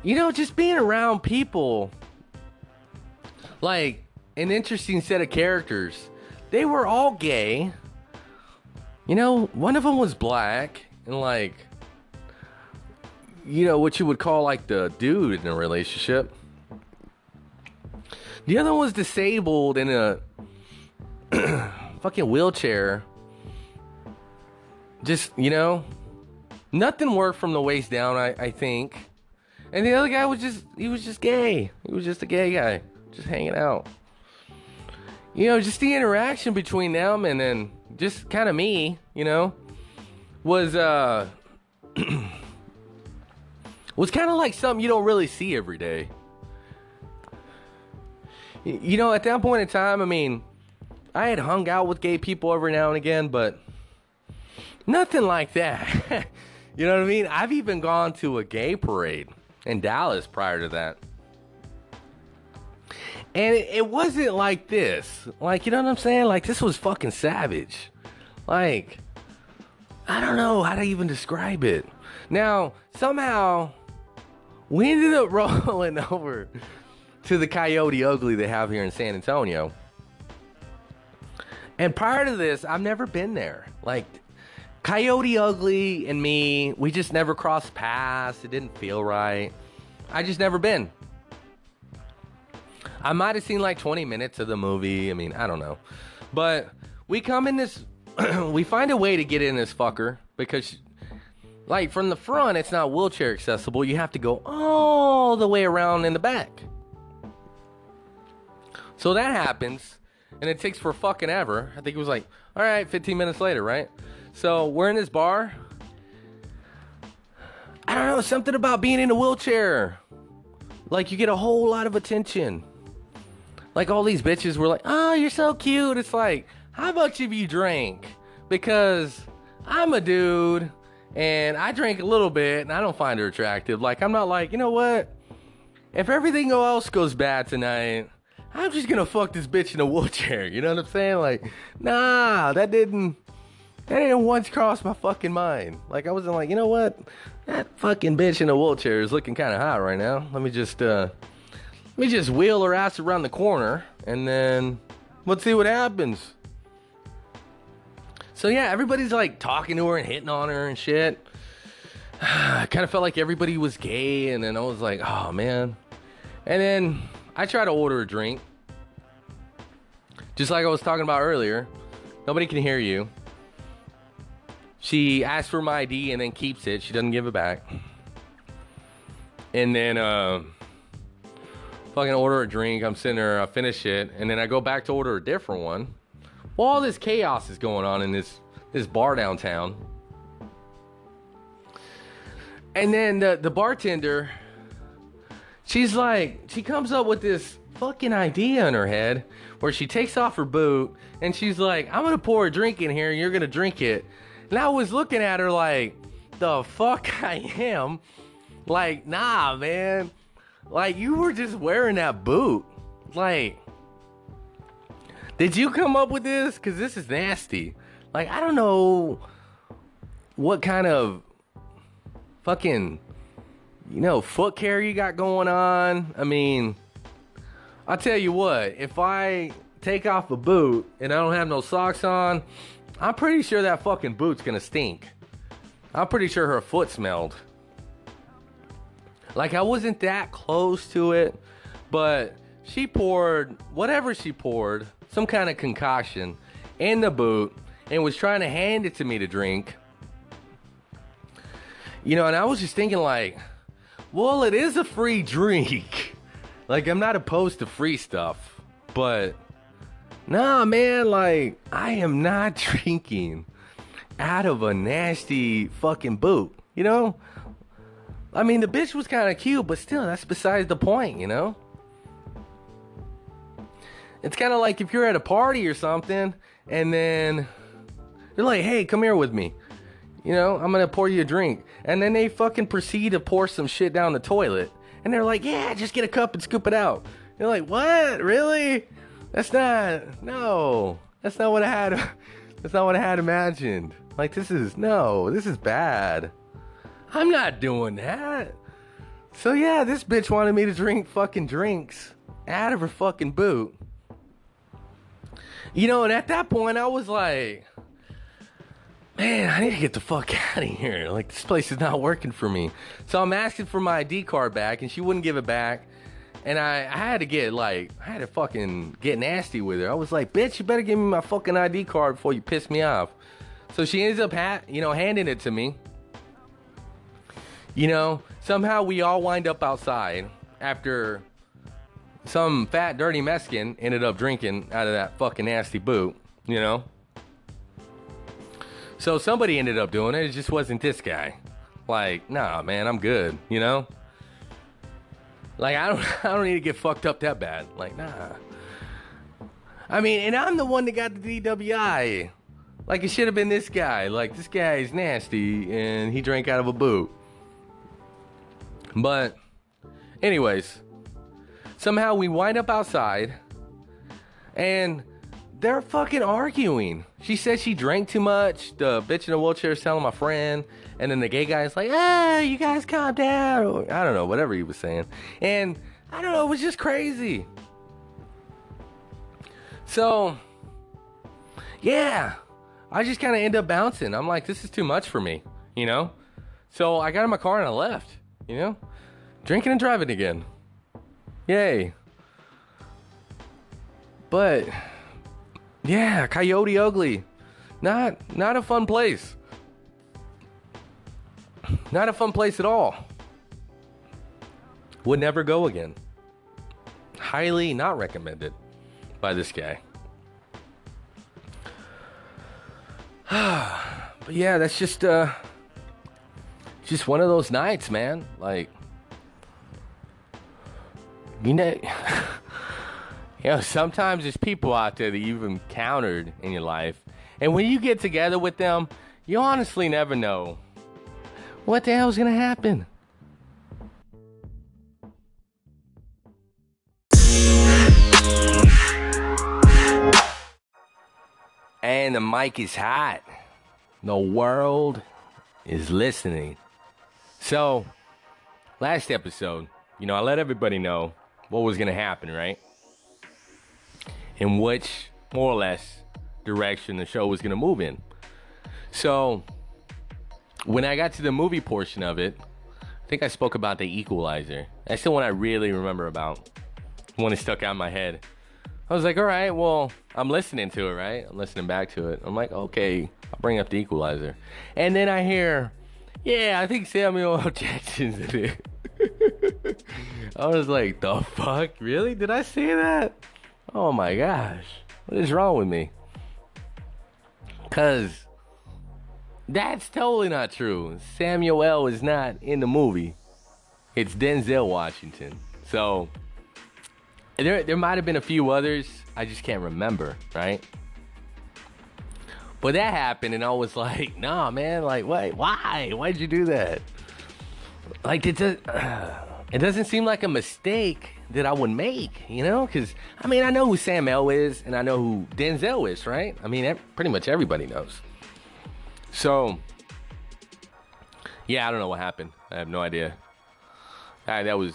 you know, just being around people, like an interesting set of characters. They were all gay. You know, one of them was black and like, you know, what you would call like the dude in a relationship. The other one was disabled in a fucking wheelchair. Just, you know, nothing worked from the waist down, I, I think. And the other guy was just, he was just gay. He was just a gay guy, just hanging out. You know, just the interaction between them and then just kind of me, you know, was, uh, was kind of like something you don't really see every day. You know, at that point in time, I mean, I had hung out with gay people every now and again, but nothing like that. you know what I mean? I've even gone to a gay parade in Dallas prior to that. And it, it wasn't like this. Like, you know what I'm saying? Like, this was fucking savage. Like, I don't know how to even describe it. Now, somehow, we ended up rolling over to the Coyote Ugly they have here in San Antonio. And prior to this, I've never been there. Like, Coyote Ugly and me, we just never crossed paths. It didn't feel right. I just never been. I might have seen like 20 minutes of the movie. I mean, I don't know. But we come in this, we find a way to get in this fucker because, like, from the front, it's not wheelchair accessible. You have to go all the way around in the back. So that happens, and it takes for fucking ever. I think it was like, all right, 15 minutes later, right? So we're in this bar. I don't know, something about being in a wheelchair. Like you get a whole lot of attention. Like all these bitches were like, oh, you're so cute. It's like, how much have you drank? Because I'm a dude and I drank a little bit and I don't find her attractive. Like, I'm not like, you know what? If everything else goes bad tonight, I'm just gonna fuck this bitch in a wheelchair. You know what I'm saying? Like, nah, that didn't that didn't once cross my fucking mind. Like I wasn't like, you know what? That fucking bitch in a wheelchair is looking kind of hot right now. Let me just uh let me just wheel her ass around the corner and then let's see what happens. So yeah, everybody's like talking to her and hitting on her and shit. I kind of felt like everybody was gay, and then I was like, oh man. And then I try to order a drink. Just like I was talking about earlier. Nobody can hear you. She asks for my ID and then keeps it. She doesn't give it back. And then uh fucking order a drink. I'm sitting there, I finish it, and then I go back to order a different one. All this chaos is going on in this this bar downtown. And then the, the bartender, she's like, she comes up with this fucking idea in her head where she takes off her boot and she's like, I'm gonna pour a drink in here and you're gonna drink it. And I was looking at her like, the fuck I am. Like, nah, man. Like, you were just wearing that boot. Like, did you come up with this? Because this is nasty. Like, I don't know what kind of fucking, you know, foot care you got going on. I mean, I'll tell you what, if I take off a boot and I don't have no socks on, I'm pretty sure that fucking boot's gonna stink. I'm pretty sure her foot smelled. Like I wasn't that close to it, but she poured whatever she poured, some kind of concoction in the boot and was trying to hand it to me to drink. You know, and I was just thinking like, well, it is a free drink. like I'm not opposed to free stuff, but nah, man, like I am not drinking out of a nasty fucking boot, you know? I mean, the bitch was kind of cute, but still, that's besides the point, you know? It's kind of like if you're at a party or something, and then you're like, hey, come here with me. You know, I'm gonna pour you a drink. And then they fucking proceed to pour some shit down the toilet. And they're like, yeah, just get a cup and scoop it out. You're like, what? Really? That's not, no. That's not what I had, that's not what I had imagined. Like, this is, no, this is bad. I'm not doing that. So yeah, this bitch wanted me to drink fucking drinks out of her fucking boot. You know, and at that point I was like, man, I need to get the fuck out of here. Like this place is not working for me. So I'm asking for my ID card back and she wouldn't give it back. And I, I had to get like, I had to fucking get nasty with her. I was like, bitch, you better give me my fucking ID card before you piss me off. So she ends up, ha- you know, handing it to me. You know, somehow we all wind up outside after some fat, dirty Mexican ended up drinking out of that fucking nasty boot, you know? So somebody ended up doing it. It just wasn't this guy. Like, nah, man, I'm good, you know? Like, I don't, I don't need to get fucked up that bad. Like, nah. I mean, and I'm the one that got the DWI. Like, it should have been this guy. Like, this guy is nasty and he drank out of a boot. But, anyways, somehow we wind up outside and they're fucking arguing. She says she drank too much. The bitch in the wheelchair is telling my friend. And then the gay guy is like, ah, you guys calm down. Or, I don't know, whatever he was saying. And I don't know, it was just crazy. So, yeah, I just kind of end up bouncing. I'm like, this is too much for me, you know? So I got in my car and I left, you know? Drinking and driving again. Yay. But yeah, Coyote Ugly. Not not a fun place. Not a fun place at all. Would never go again. Highly not recommended by this guy. but yeah, that's just uh just one of those nights, man. Like you know, you know, sometimes there's people out there that you've encountered in your life, and when you get together with them, you honestly never know what the hell's gonna happen. And the mic is hot. The world is listening. So, last episode, you know, I let everybody know what was going to happen, right? In which, more or less, direction the show was going to move in. So, when I got to the movie portion of it, I think I spoke about the equalizer. That's the one I really remember about. One that stuck out in my head. I was like, all right, well, I'm listening to it, right? I'm listening back to it. I'm like, okay, I'll bring up the equalizer. And then I hear, yeah, I think Samuel L. Jackson's in it. I was like, the fuck? Really? Did I say that? Oh my gosh. What is wrong with me? Cause That's totally not true. Samuel L. is not in the movie. It's Denzel Washington. So there there might have been a few others. I just can't remember, right? But that happened, and I was like, "Nah, man. Like, wait, why? Why'd you do that? Like, it does. Uh, it doesn't seem like a mistake that I would make, you know? Because I mean, I know who Sam L is, and I know who Denzel is, right? I mean, pretty much everybody knows. So, yeah, I don't know what happened. I have no idea. Ah, that was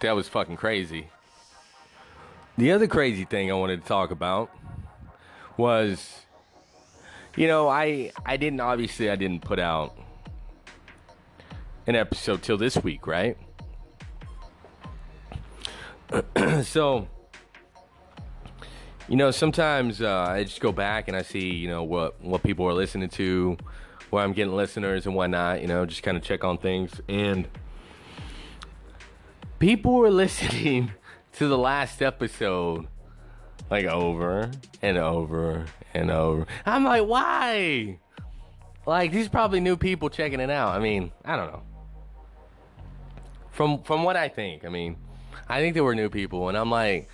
that was fucking crazy. The other crazy thing I wanted to talk about was you know, I I didn't obviously I didn't put out an episode till this week, right? so you know, sometimes uh, I just go back and I see, you know, what what people are listening to, where I'm getting listeners and whatnot. You know, just kind of check on things. And people were listening to the last episode like over and over and over. I'm like, why? Like these probably new people checking it out. I mean, I don't know. From from what I think, I mean, I think there were new people, and I'm like,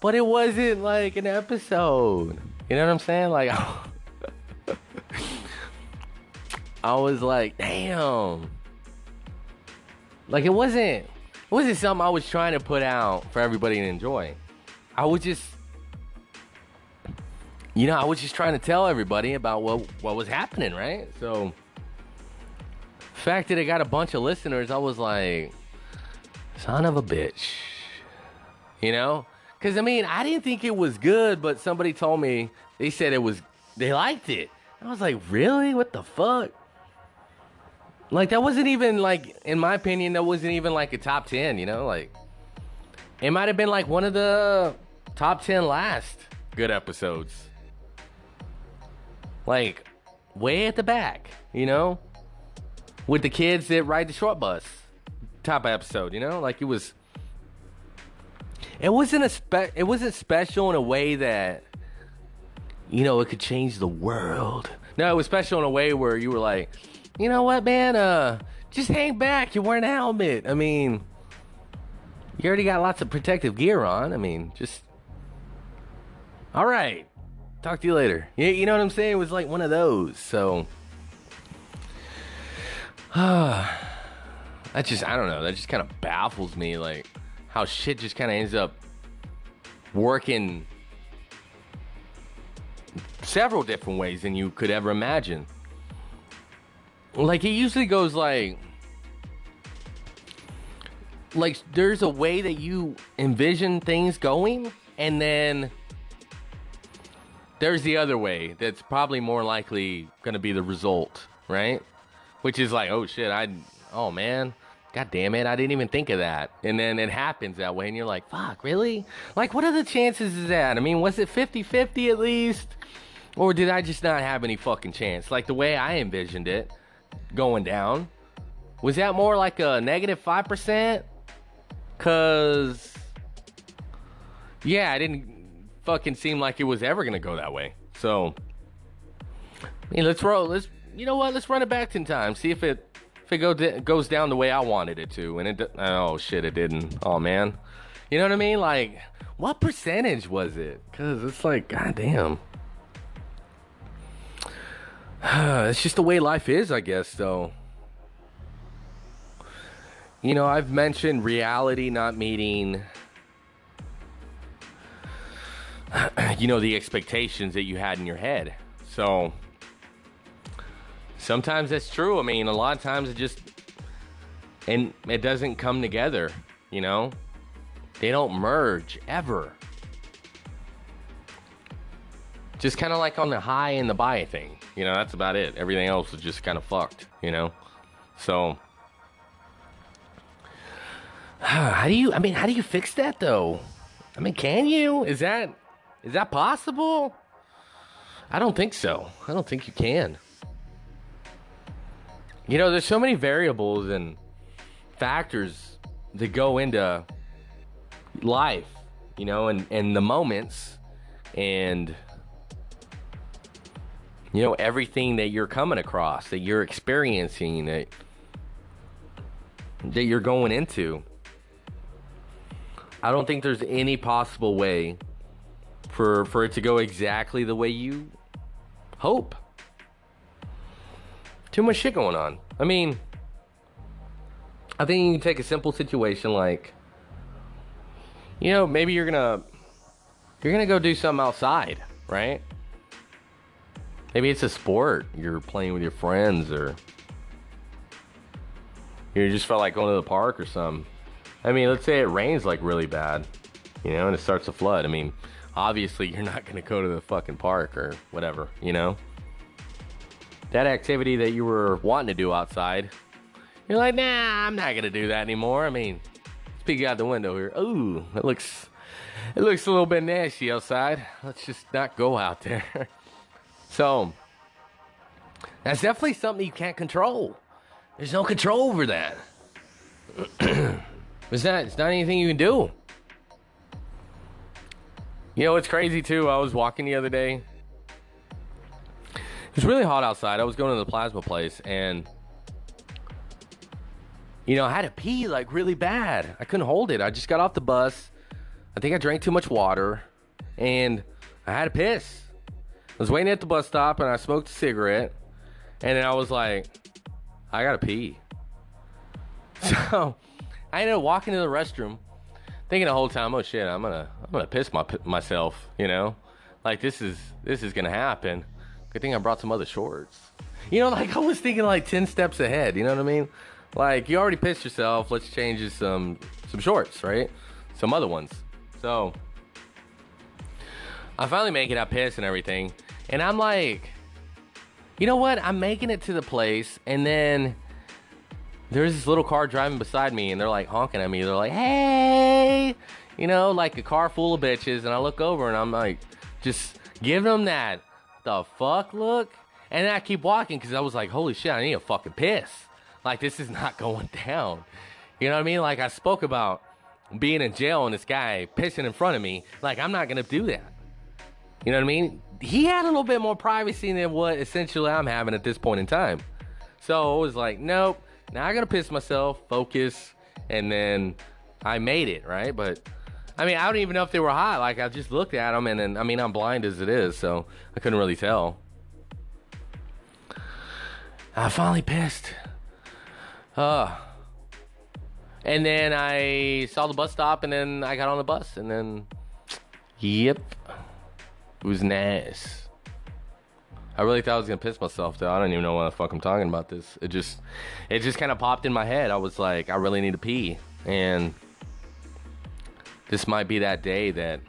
but it wasn't like an episode. You know what I'm saying? Like, I was like, damn. Like it wasn't it wasn't something I was trying to put out for everybody to enjoy. I was just you know, I was just trying to tell everybody about what what was happening, right? So fact that it got a bunch of listeners, I was like, son of a bitch. You know? Cause I mean, I didn't think it was good, but somebody told me they said it was they liked it. I was like, really? What the fuck? Like that wasn't even like in my opinion, that wasn't even like a top ten, you know? Like it might have been like one of the top ten last good episodes like way at the back, you know, with the kids that ride the short bus. Top episode, you know, like it was. It wasn't a spe- It wasn't special in a way that, you know, it could change the world. No, it was special in a way where you were like, you know what, man? Uh, just hang back. You're wearing a helmet. I mean, you already got lots of protective gear on. I mean, just. All right. Talk to you later. Yeah, you know what I'm saying? It was like one of those. So, uh, that just, I don't know. That just kind of baffles me. Like, how shit just kind of ends up working several different ways than you could ever imagine. Like, it usually goes like, like, there's a way that you envision things going, and then there's the other way that's probably more likely going to be the result, right? Which is like, oh shit, I, oh man, god damn it, I didn't even think of that. And then it happens that way, and you're like, fuck, really? Like, what are the chances of that? I mean, was it 50 50 at least? Or did I just not have any fucking chance? Like the way I envisioned it going down. Was that more like a negative 5%? Cause, yeah, I didn't fucking seem like it was ever gonna go that way. So, I mean, let's roll. Let's, you know what? Let's run it back in time. See if it if it go goes down the way I wanted it to. And it, oh shit, it didn't. Oh man, you know what I mean? Like, what percentage was it? Cause it's like, goddamn. it's just the way life is, I guess. Though. You know, I've mentioned reality not meeting you know, the expectations that you had in your head. So sometimes that's true. I mean, a lot of times it just and it doesn't come together, you know? They don't merge ever. Just kind of like on the high and the buy thing. You know, that's about it. Everything else is just kind of fucked, you know? So how do you I mean, how do you fix that though? I mean, can you? Is that is that possible? I don't think so. I don't think you can. You know, there's so many variables and factors that go into life, you know, and, and the moments and you know, everything that you're coming across, that you're experiencing, that that you're going into. I don't think there's any possible way for for it to go exactly the way you hope. Too much shit going on. I mean, I think you can take a simple situation like you know, maybe you're to you're to go do something outside, right? Maybe it's a sport you're playing with your friends or you just felt like going to the park or something. I mean, let's say it rains like really bad, you know, and it starts to flood. I mean, obviously you're not to go to the fucking park or whatever, you know? That activity that you were wanting to do outside, you're like, nah, I'm not to do that anymore. I mean, peek out the window here. Ooh, it looks, it looks a little bit nasty outside. Let's just not go out there. so, that's definitely something you can't control. There's no control over that. it's not, it's not anything you can do. You know, it's crazy too. I was walking the other day. It was really hot outside. I was going to the plasma place and you know, I had to pee like really bad. I couldn't hold it. I just got off the bus. I think I drank too much water and I had to piss. I was waiting at the bus stop and I smoked a cigarette and then I was like, I gotta pee. So I ended up walking to the restroom thinking the whole time, oh shit, I'm gonna I'm gonna piss my myself, you know, like this is this is gonna happen. Good thing I brought some other shorts. You know, like I was thinking like ten steps ahead. You know what I mean? Like you already pissed yourself. Let's change you some some shorts, right? Some other ones. So I finally make it. I piss and everything, and I'm like, you know what? I'm making it to the place, and then there's this little car driving beside me and they're like honking at me. They're like, hey, you know, like a car full of bitches. And I look over and I'm like, just give them that the fuck look. And I keep walking because I was like, holy shit, I need a fucking piss. Like, this is not going down. You know what I mean? Like, I spoke about being in jail and this guy pissing in front of me. Like, I'm not going to do that. You know what I mean? He had a little bit more privacy than what essentially I'm having at this point in time. So I was like, nope. Now I gotta piss myself, focus, and then I made it, right? But I mean, I don't even know if they were hot. Like I just looked at them, and then I mean, I'm blind as it is, so I couldn't really tell. I finally pissed. Uh, and then I saw the bus stop, and then I got on the bus, and then, yep, it was nice. I really thought I was gonna piss myself though. I don't even know why the fuck I'm talking about this. It just, it just kind of popped in my head. I was like, I really need to pee, and this might be that day that,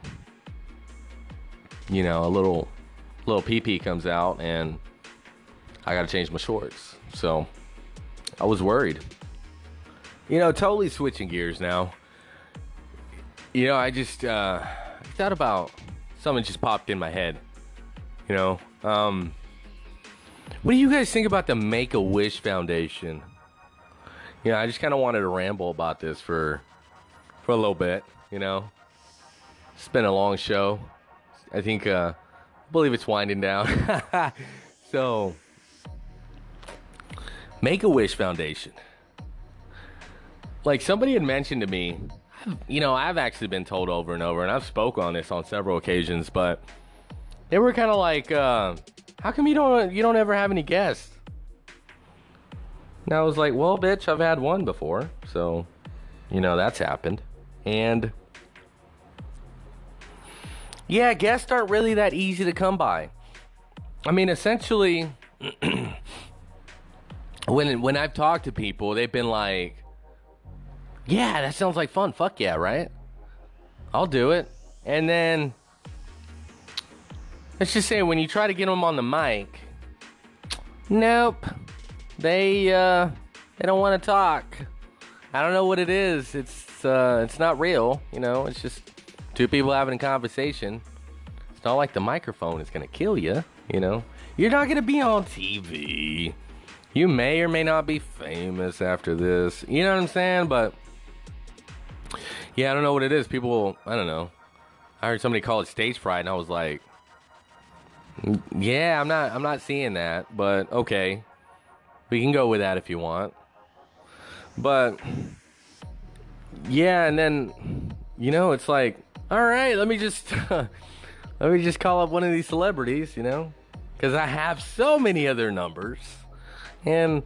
you know, a little, little pee pee comes out, and I gotta change my shorts. So, I was worried. You know, totally switching gears now. You know, I just uh, thought about something just popped in my head. You know, um, what do you guys think about the Make a Wish Foundation? Yeah, I just kind of wanted to ramble about this for for a little bit. You know, it's been a long show. I think uh, I believe it's winding down. so, Make a Wish Foundation. Like somebody had mentioned to me, you know, I've actually been told over and over, and I've spoke on this on several occasions, but they were kind of like, uh, "How come you don't you don't ever have any guests?" And I was like, "Well, bitch, I've had one before, so you know that's happened." And yeah, guests aren't really that easy to come by. I mean, essentially, when when I've talked to people, they've been like, "Yeah, that sounds like fun. Fuck yeah, right? I'll do it." And then let's just say when you try to get them on the mic, nope, they uh, they don't want to talk. I don't know what it is. It's uh, it's not real. You know, it's just two people having a conversation. It's not like the microphone is gonna kill you. You know, you're not gonna be on TV. You may or may not be famous after this. You know what I'm saying? But yeah, I don't know what it is. People, I don't know. I heard somebody call it stage fright, and I was like, Yeah, I'm not I'm not seeing that, but okay. We can go with that if you want. But yeah, and then you know, it's like, all right, let me just let me just call up one of these celebrities, you know? Cuz I have so many other numbers. And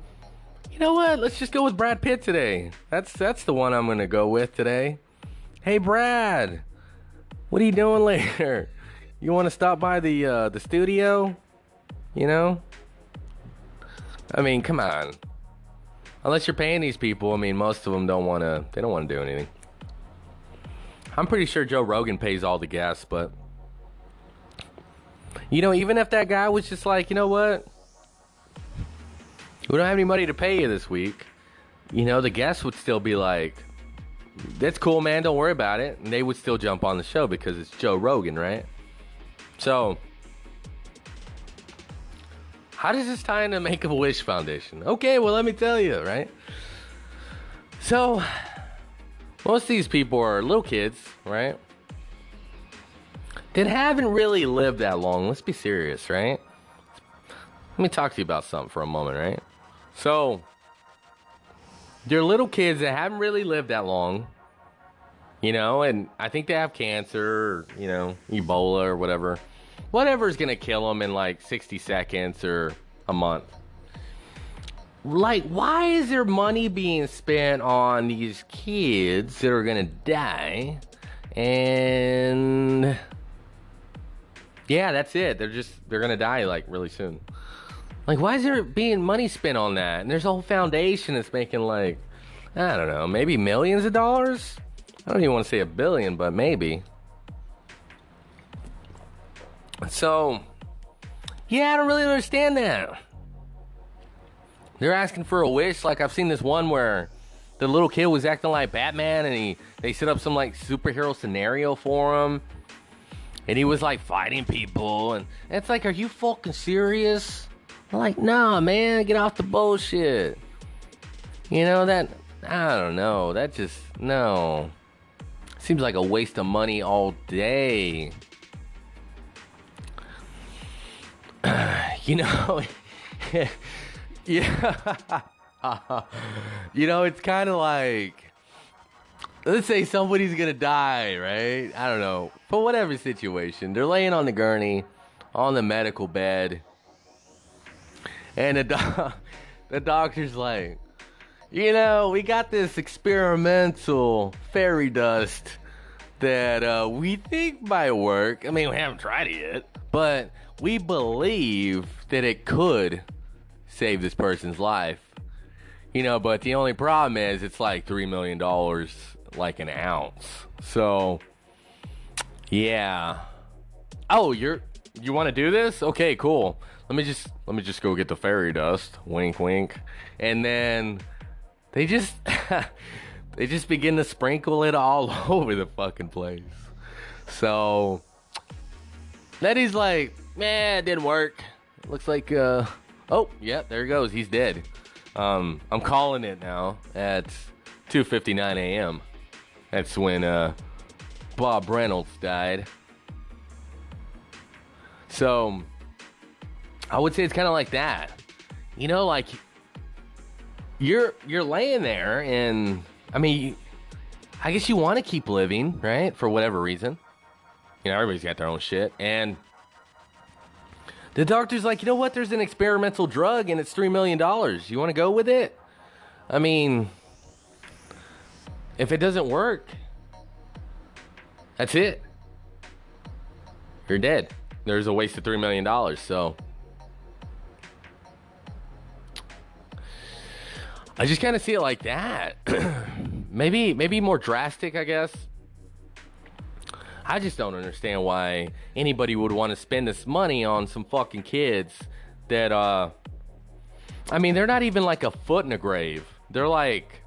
you know what? Let's just go with Brad Pitt today. That's that's the one I'm to go with today. Hey Brad. What are you doing later? You want to stop by the uh, the studio? You know? I mean, come on. Unless you're paying these people, I mean, most of them don't want to. They don't want to do anything. I'm pretty sure Joe Rogan pays all the guests, but you know, even if that guy was just like, you know what, we don't have any money to pay you this week, you know, the guests would still be like, that's cool, man. Don't worry about it. And they would still jump on the show because it's Joe Rogan, right? So, how does this tie into Make a Wish Foundation? Okay, well, let me tell you, right? So, most of these people are little kids, right? That haven't really lived that long. Let's be serious, right? Let me talk to you about something for a moment, right? So, they're little kids that haven't really lived that long, you know, and I think they have cancer, or, you know, Ebola or whatever whatever's gonna kill them in like 60 seconds or a month. Like, why is there money being spent on these kids that are gonna die? And yeah, that's it. They're just they're gonna die like really soon. Like, why is there being money spent on that? And there's a whole foundation that's making like I don't know, maybe millions of dollars. I don't even want to say a billion, but maybe. So, yeah, I don't really understand that. They're asking for a wish. Like I've seen this one where the little kid was acting like Batman, and he they set up some like superhero scenario for him, and he was like fighting people, and it's like, are you fucking serious? I'm like, nah, man, get off the bullshit. You know that? I don't know. That just no. Seems like a waste of money all day. you know, yeah, you know, it's kind of like, let's say somebody's gonna die, right? I don't know, for whatever situation, they're laying on the gurney, on the medical bed, and the do- the doctor's like, you know, we got this experimental fairy dust that uh, we think might work. I mean, we haven't tried it yet, but we believe that it could save this person's life. You know, but the only problem is it's like $3 million like an ounce. So, yeah. Oh, you're you want to do this? Okay, cool. Let me just let me just go get the fairy dust. Wink wink. And then they just they just begin to sprinkle it all over the fucking place. So, Letty's like, man, it didn't work. Looks like, uh, oh, yeah, there he goes. He's dead. Um, I'm calling it now at 2:59 a.m. That's when uh, Bob Reynolds died. So I would say it's kind of like that. You know, like you're you're laying there, and I mean, I guess you want to keep living, right? For whatever reason. You know, everybody's got their own shit. And the doctor's like, you know what? There's an experimental drug and it's $3 million. You want to go with it? I mean, if it doesn't work, that's it. You're dead. There's a waste of $3 million. So I just kind of see it like that. maybe, maybe more drastic, I guess. I just don't understand why anybody would want to spend this money on some fucking kids that uh I mean, they're not even like a foot in a grave. They're like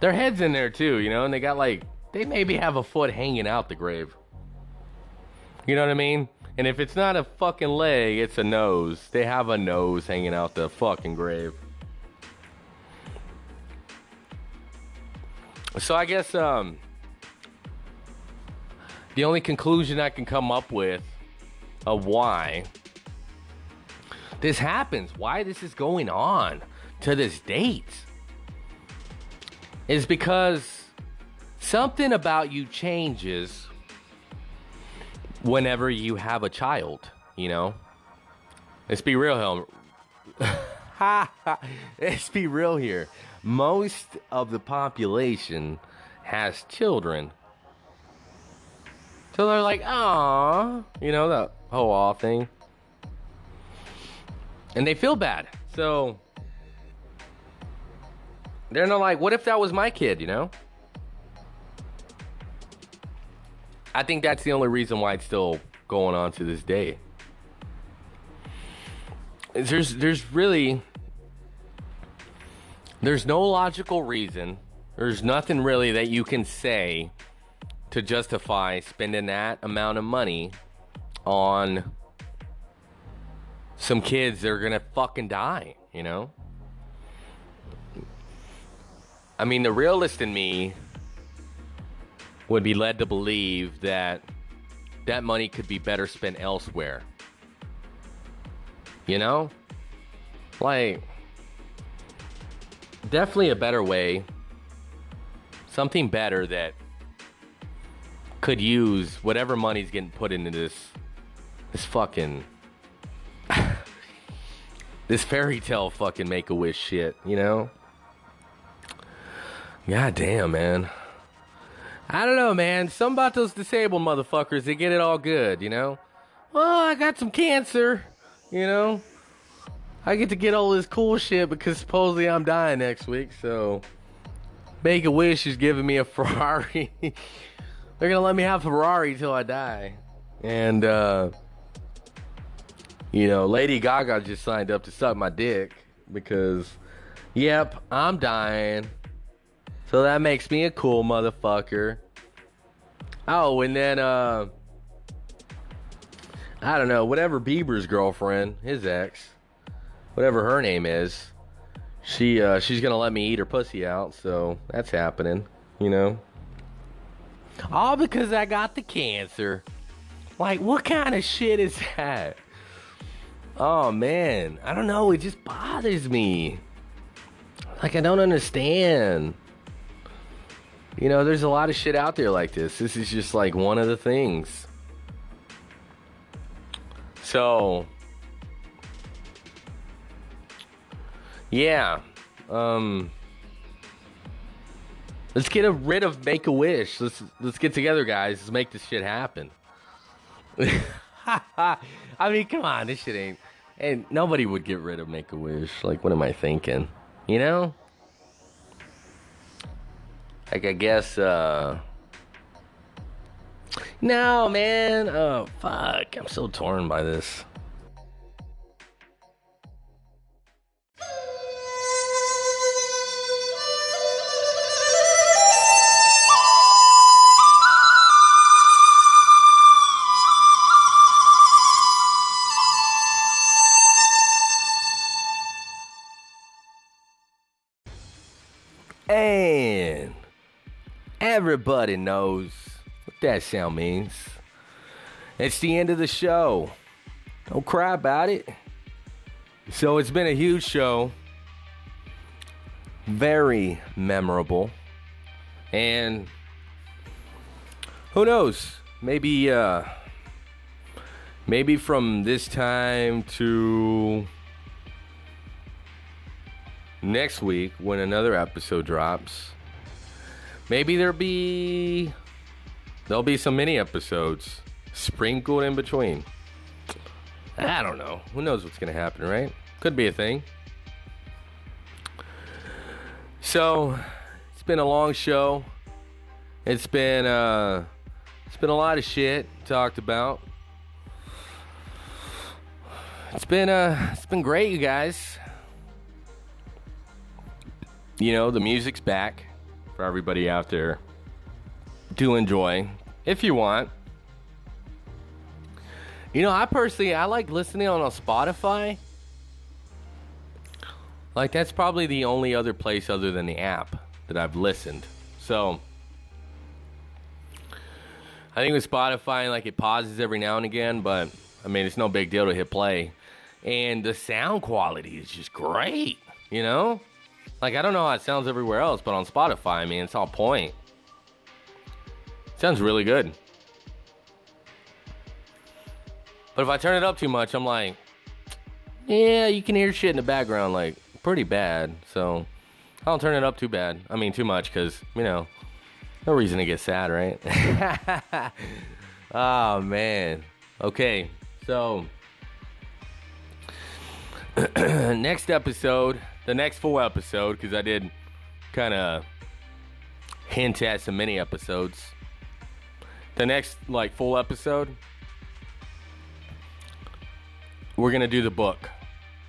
their heads in there too, you know, and they got like they maybe have a foot hanging out the grave. You know what I mean? And if it's not a fucking leg, it's a nose. They have a nose hanging out the fucking grave. So I guess um the only conclusion I can come up with of why this happens, why this is going on to this date, is because something about you changes whenever you have a child, you know? Let's be real, Helm. Let's be real here. Most of the population has children. So they're like, ah, you know, the whole all thing. And they feel bad. So they're not like, what if that was my kid, you know? I think that's the only reason why it's still going on to this day. There's there's really there's no logical reason. There's nothing really that you can say to justify spending that amount of money on some kids that are gonna fucking die, you know? I mean, the realist in me would be led to believe that that money could be better spent elsewhere. You know? Like, definitely a better way. Something better that could use whatever money's getting put into this this fucking this fairy tale fucking make a wish shit, you know? God damn, man. I don't know, man. Some about those disabled motherfuckers, they get it all good, you know? Well, I got some cancer, you know? I get to get all this cool shit because supposedly I'm dying next week, so Make a Wish is giving me a Ferrari. They're gonna let me have Ferrari till I die. And uh you know, Lady Gaga just signed up to suck my dick because yep, I'm dying. So that makes me a cool motherfucker. Oh, and then uh I don't know, whatever Bieber's girlfriend, his ex, whatever her name is, she uh she's gonna let me eat her pussy out, so that's happening, you know. All because I got the cancer. Like, what kind of shit is that? Oh man, I don't know, it just bothers me. Like I don't understand. You know, there's a lot of shit out there like this. This is just like one of the things. So, yeah. Um Let's get rid of Make a Wish. Let's let's get together, guys. Let's make this shit happen. I mean, come on, this shit ain't. And nobody would get rid of Make a Wish. Like, what am I thinking? You know? Like, I guess, uh. No, man. Oh, fuck. I'm so torn by this. And everybody knows what that sound means. It's the end of the show. Don't cry about it. So it's been a huge show. Very memorable. And who knows? Maybe uh maybe from this time to next week when another episode drops. Maybe there'll be there'll be some mini episodes sprinkled in between. I don't know. Who knows what's gonna happen, right? Could be a thing. So it's been a long show. It's been uh it's been a lot of shit talked about. It's been uh it's been great you guys you know, the music's back for everybody out there to enjoy if you want. You know, I personally I like listening on a Spotify. Like that's probably the only other place other than the app that I've listened. So I think with Spotify like it pauses every now and again, but I mean, it's no big deal to hit play. And the sound quality is just great, you know? Like, I don't know how it sounds everywhere else, but on Spotify, I mean, it's on point. Sounds really good. But if I turn it up too much, I'm like, yeah, you can hear shit in the background, like, pretty bad. So I don't turn it up too bad. I mean, too much, because, you know, no reason to get sad, right? oh, man. Okay, so next episode, the next full episode, because I did kind of hint at some mini episodes. The next, like, full episode, we're to do the book,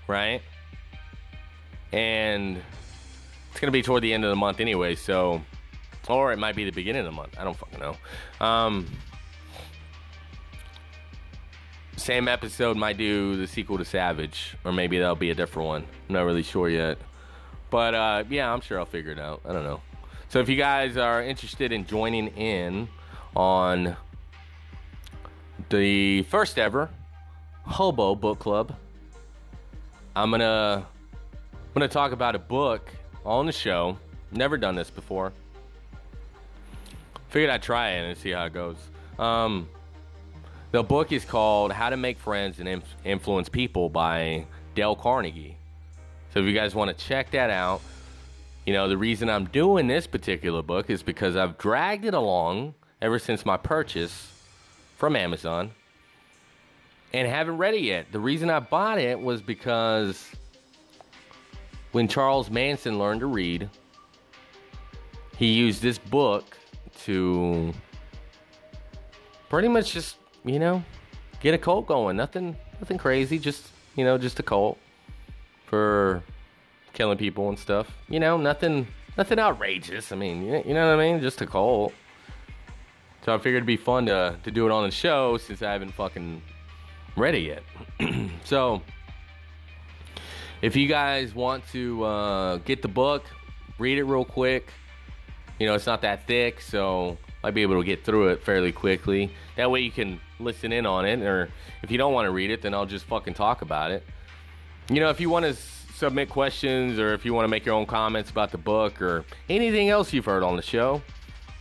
right? And it's to be toward the end of the month anyway, so. Or it might be the beginning of the month. I don't fucking know. Um, same episode might do the sequel to Savage, or maybe that'll be a different one. I'm not really sure yet. But uh, yeah, I'm sure I'll figure it out. I don't know. So if you guys are interested in joining in on the first ever Hobo Book Club, I'm gonna I'm gonna talk about a book on the show. Never done this before. Figured I'd try it and see how it goes. Um, the book is called How to Make Friends and Inf- Influence People by Dale Carnegie. So if you guys want to check that out, you know, the reason I'm doing this particular book is because I've dragged it along ever since my purchase from Amazon and haven't read it yet. The reason I bought it was because when Charles Manson learned to read, he used this book to pretty much just you know, get a cult going. Nothing, nothing crazy. Just you know, just a cult for killing people and stuff. You know, nothing, nothing outrageous. I mean, you know what I mean? Just a cult. So I figured it'd be fun to to do it on the show since I haven't fucking ready yet. so if you guys want to uh, get the book, read it real quick. You know, it's not that thick, so might be able to get through it fairly quickly. That way you can listen in on it, or if you don't want to read it, then I'll just fucking talk about it. You know, if you want to submit questions or if you want to make your own comments about the book or anything else you've heard on the show,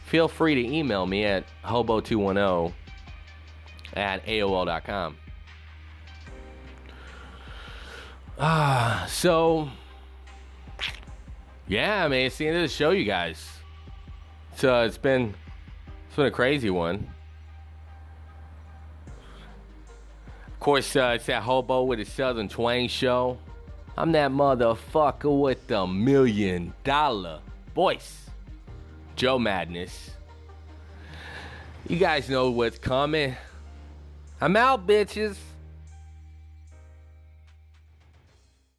feel free to email me at hobo210 at AOL.com. Ah, so yeah, I mean, it's the end of the show, you guys. So it's been it's been a crazy one. Of course, uh, it's that hobo with the Southern Twang show. I'm that motherfucker with the million dollar voice. Joe Madness. You guys know what's coming. I'm out, bitches.